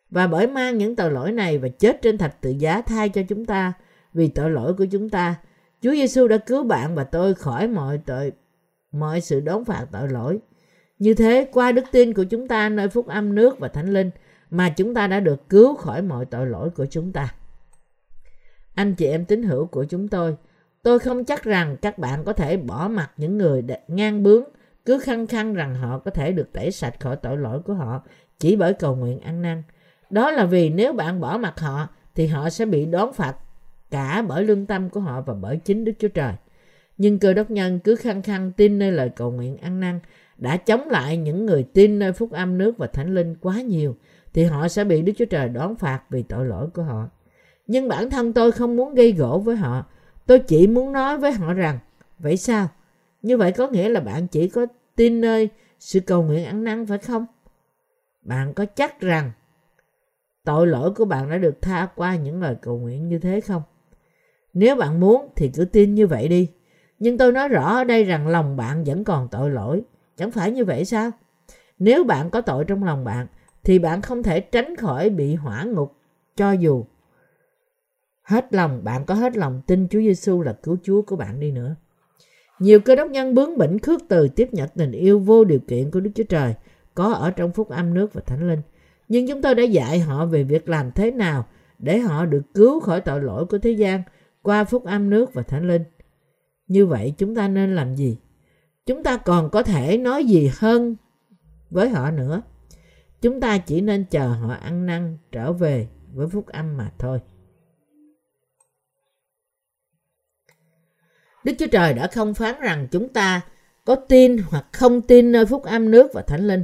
Và bởi mang những tội lỗi này và chết trên thạch tự giá thay cho chúng ta vì tội lỗi của chúng ta, Chúa Giêsu đã cứu bạn và tôi khỏi mọi tội mọi sự đón phạt tội lỗi. Như thế, qua đức tin của chúng ta nơi phúc âm nước và thánh linh mà chúng ta đã được cứu khỏi mọi tội lỗi của chúng ta. Anh chị em tín hữu của chúng tôi, tôi không chắc rằng các bạn có thể bỏ mặt những người ngang bướng, cứ khăng khăng rằng họ có thể được tẩy sạch khỏi tội lỗi của họ chỉ bởi cầu nguyện ăn năn. Đó là vì nếu bạn bỏ mặt họ thì họ sẽ bị đón phạt cả bởi lương tâm của họ và bởi chính Đức Chúa Trời. Nhưng cơ đốc nhân cứ khăng khăng tin nơi lời cầu nguyện ăn năn đã chống lại những người tin nơi phúc âm nước và thánh linh quá nhiều thì họ sẽ bị Đức Chúa Trời đón phạt vì tội lỗi của họ. Nhưng bản thân tôi không muốn gây gỗ với họ. Tôi chỉ muốn nói với họ rằng, vậy sao? Như vậy có nghĩa là bạn chỉ có tin nơi sự cầu nguyện ăn năn phải không? Bạn có chắc rằng tội lỗi của bạn đã được tha qua những lời cầu nguyện như thế không? Nếu bạn muốn thì cứ tin như vậy đi. Nhưng tôi nói rõ ở đây rằng lòng bạn vẫn còn tội lỗi. Chẳng phải như vậy sao? Nếu bạn có tội trong lòng bạn, thì bạn không thể tránh khỏi bị hỏa ngục cho dù hết lòng, bạn có hết lòng tin Chúa Giêsu là cứu Chúa của bạn đi nữa. Nhiều cơ đốc nhân bướng bỉnh khước từ tiếp nhận tình yêu vô điều kiện của Đức Chúa Trời, có ở trong phúc âm nước và thánh linh. Nhưng chúng tôi đã dạy họ về việc làm thế nào để họ được cứu khỏi tội lỗi của thế gian qua phúc âm nước và thánh linh. Như vậy chúng ta nên làm gì? Chúng ta còn có thể nói gì hơn với họ nữa? Chúng ta chỉ nên chờ họ ăn năn trở về với phúc âm mà thôi. Đức Chúa Trời đã không phán rằng chúng ta có tin hoặc không tin nơi phúc âm nước và thánh linh.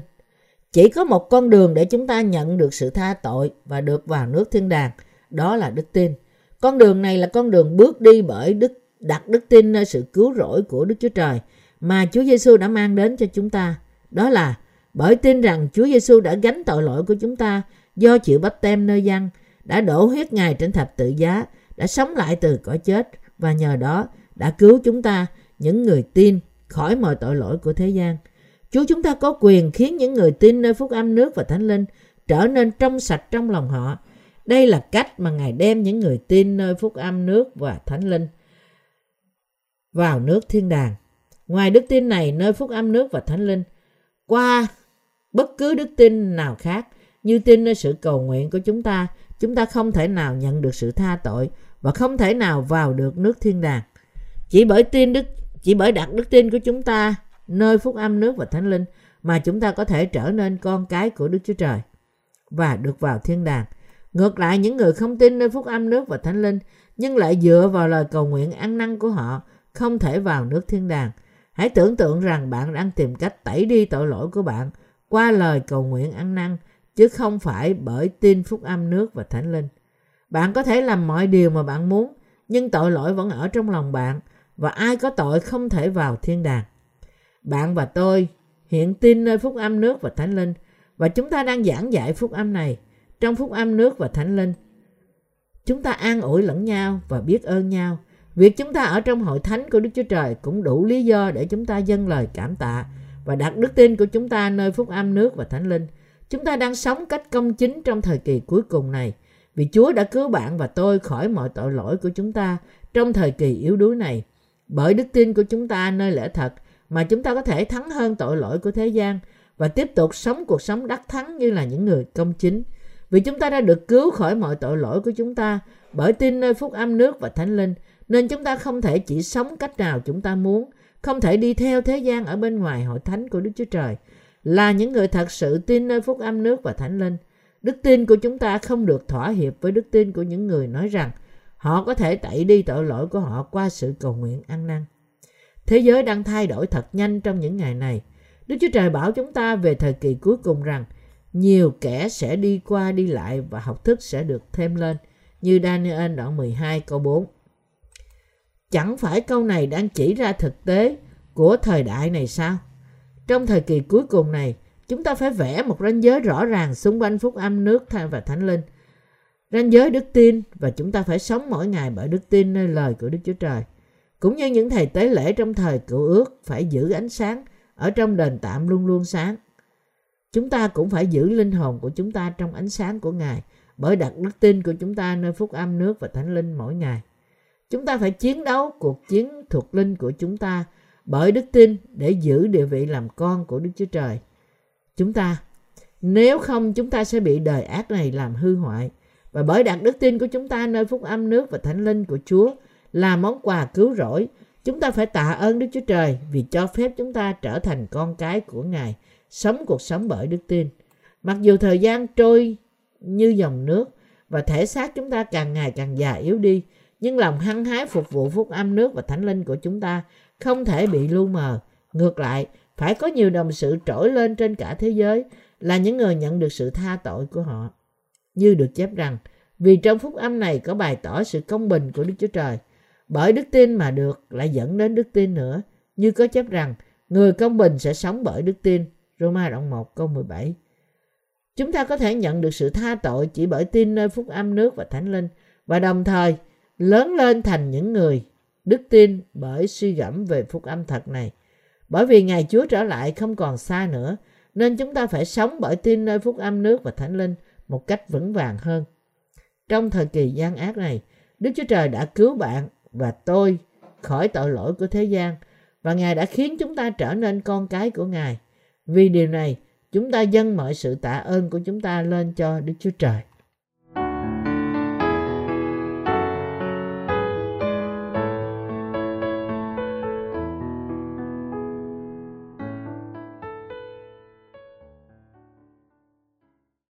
Chỉ có một con đường để chúng ta nhận được sự tha tội và được vào nước thiên đàng, đó là đức tin. Con đường này là con đường bước đi bởi đức đặt đức tin nơi sự cứu rỗi của Đức Chúa Trời mà Chúa Giêsu đã mang đến cho chúng ta. Đó là Bởi tin rằng Chúa Giêsu đã gánh tội lỗi của chúng ta do chịu bắp tem nơi dân, đã đổ huyết Ngài trên thập tự giá, đã sống lại từ cõi chết và nhờ đó đã cứu chúng ta, những người tin, khỏi mọi tội lỗi của thế gian. Chúa chúng ta có quyền khiến những người tin nơi phúc âm nước và thánh linh trở nên trong sạch trong lòng họ. Đây là cách mà Ngài đem những người tin nơi phúc âm nước và thánh linh vào nước thiên đàng. Ngoài đức tin này nơi phúc âm nước và thánh linh, qua bất cứ đức tin nào khác như tin nơi sự cầu nguyện của chúng ta, chúng ta không thể nào nhận được sự tha tội và không thể nào vào được nước thiên đàng. Chỉ bởi tin đức, chỉ bởi đặt đức tin của chúng ta nơi phúc âm nước và thánh linh mà chúng ta có thể trở nên con cái của Đức Chúa Trời và được vào thiên đàng. Ngược lại, những người không tin nơi phúc âm nước và thánh linh nhưng lại dựa vào lời cầu nguyện ăn năn của họ không thể vào nước thiên đàng. Hãy tưởng tượng rằng bạn đang tìm cách tẩy đi tội lỗi của bạn qua lời cầu nguyện ăn năn chứ không phải bởi tin phúc âm nước và thánh linh. Bạn có thể làm mọi điều mà bạn muốn nhưng tội lỗi vẫn ở trong lòng bạn và ai có tội không thể vào thiên đàng. Bạn và tôi hiện tin nơi phúc âm nước và thánh linh, và chúng ta đang giảng dạy phúc âm này trong phúc âm nước và thánh linh. Chúng ta an ủi lẫn nhau và biết ơn nhau. Việc chúng ta ở trong hội thánh của Đức Chúa Trời cũng đủ lý do để chúng ta dâng lời cảm tạ và đặt đức tin của chúng ta nơi phúc âm nước và thánh linh. Chúng ta đang sống cách công chính trong thời kỳ cuối cùng này, vì Chúa đã cứu bạn và tôi khỏi mọi tội lỗi của chúng ta trong thời kỳ yếu đuối này. Bởi đức tin của chúng ta nơi lẽ thật mà chúng ta có thể thắng hơn tội lỗi của thế gian và tiếp tục sống cuộc sống đắc thắng như là những người công chính. Vì chúng ta đã được cứu khỏi mọi tội lỗi của chúng ta bởi tin nơi phúc âm nước và thánh linh, nên chúng ta không thể chỉ sống cách nào chúng ta muốn, không thể đi theo thế gian ở bên ngoài hội thánh của Đức Chúa Trời. Là những người thật sự tin nơi phúc âm nước và thánh linh, đức tin của chúng ta không được thỏa hiệp với đức tin của những người nói rằng họ có thể tẩy đi tội lỗi của họ qua sự cầu nguyện ăn năn. Thế giới đang thay đổi thật nhanh trong những ngày này. Đức Chúa Trời bảo chúng ta về thời kỳ cuối cùng rằng nhiều kẻ sẽ đi qua đi lại và học thức sẽ được thêm lên như Daniel đoạn 12 câu 4. Chẳng phải câu này đang chỉ ra thực tế của thời đại này sao? Trong thời kỳ cuối cùng này, chúng ta phải vẽ một ranh giới rõ ràng xung quanh phúc âm nước và thánh linh. Ranh giới đức tin và chúng ta phải sống mỗi ngày bởi đức tin nơi lời của Đức Chúa Trời. Cũng như những thầy tế lễ trong thời cựu ước phải giữ ánh sáng ở trong đền tạm luôn luôn sáng. Chúng ta cũng phải giữ linh hồn của chúng ta trong ánh sáng của Ngài bởi đặt đức tin của chúng ta nơi phúc âm nước và thánh linh mỗi ngày. Chúng ta phải chiến đấu cuộc chiến thuộc linh của chúng ta bởi đức tin để giữ địa vị làm con của Đức Chúa Trời. Chúng ta, nếu không chúng ta sẽ bị đời ác này làm hư hoại và bởi đặt đức tin của chúng ta nơi phúc âm nước và thánh linh của Chúa là món quà cứu rỗi. Chúng ta phải tạ ơn Đức Chúa Trời vì cho phép chúng ta trở thành con cái của Ngài, sống cuộc sống bởi đức tin. Mặc dù thời gian trôi như dòng nước và thể xác chúng ta càng ngày càng già yếu đi, nhưng lòng hăng hái phục vụ phúc âm nước và thánh linh của chúng ta không thể bị lu mờ. Ngược lại, phải có nhiều đồng sự trỗi lên trên cả thế giới là những người nhận được sự tha tội của họ. Như được chép rằng, vì trong phúc âm này có bày tỏ sự công bình của Đức Chúa Trời, bởi đức tin mà được lại dẫn đến đức tin nữa. Như có chép rằng, người công bình sẽ sống bởi đức tin. Roma đoạn 1 câu 17 Chúng ta có thể nhận được sự tha tội chỉ bởi tin nơi phúc âm nước và thánh linh và đồng thời lớn lên thành những người đức tin bởi suy gẫm về phúc âm thật này. Bởi vì Ngày Chúa trở lại không còn xa nữa, nên chúng ta phải sống bởi tin nơi phúc âm nước và thánh linh một cách vững vàng hơn. Trong thời kỳ gian ác này, Đức Chúa Trời đã cứu bạn và tôi khỏi tội lỗi của thế gian và Ngài đã khiến chúng ta trở nên con cái của Ngài. Vì điều này, chúng ta dâng mọi sự tạ ơn của chúng ta lên cho Đức Chúa Trời.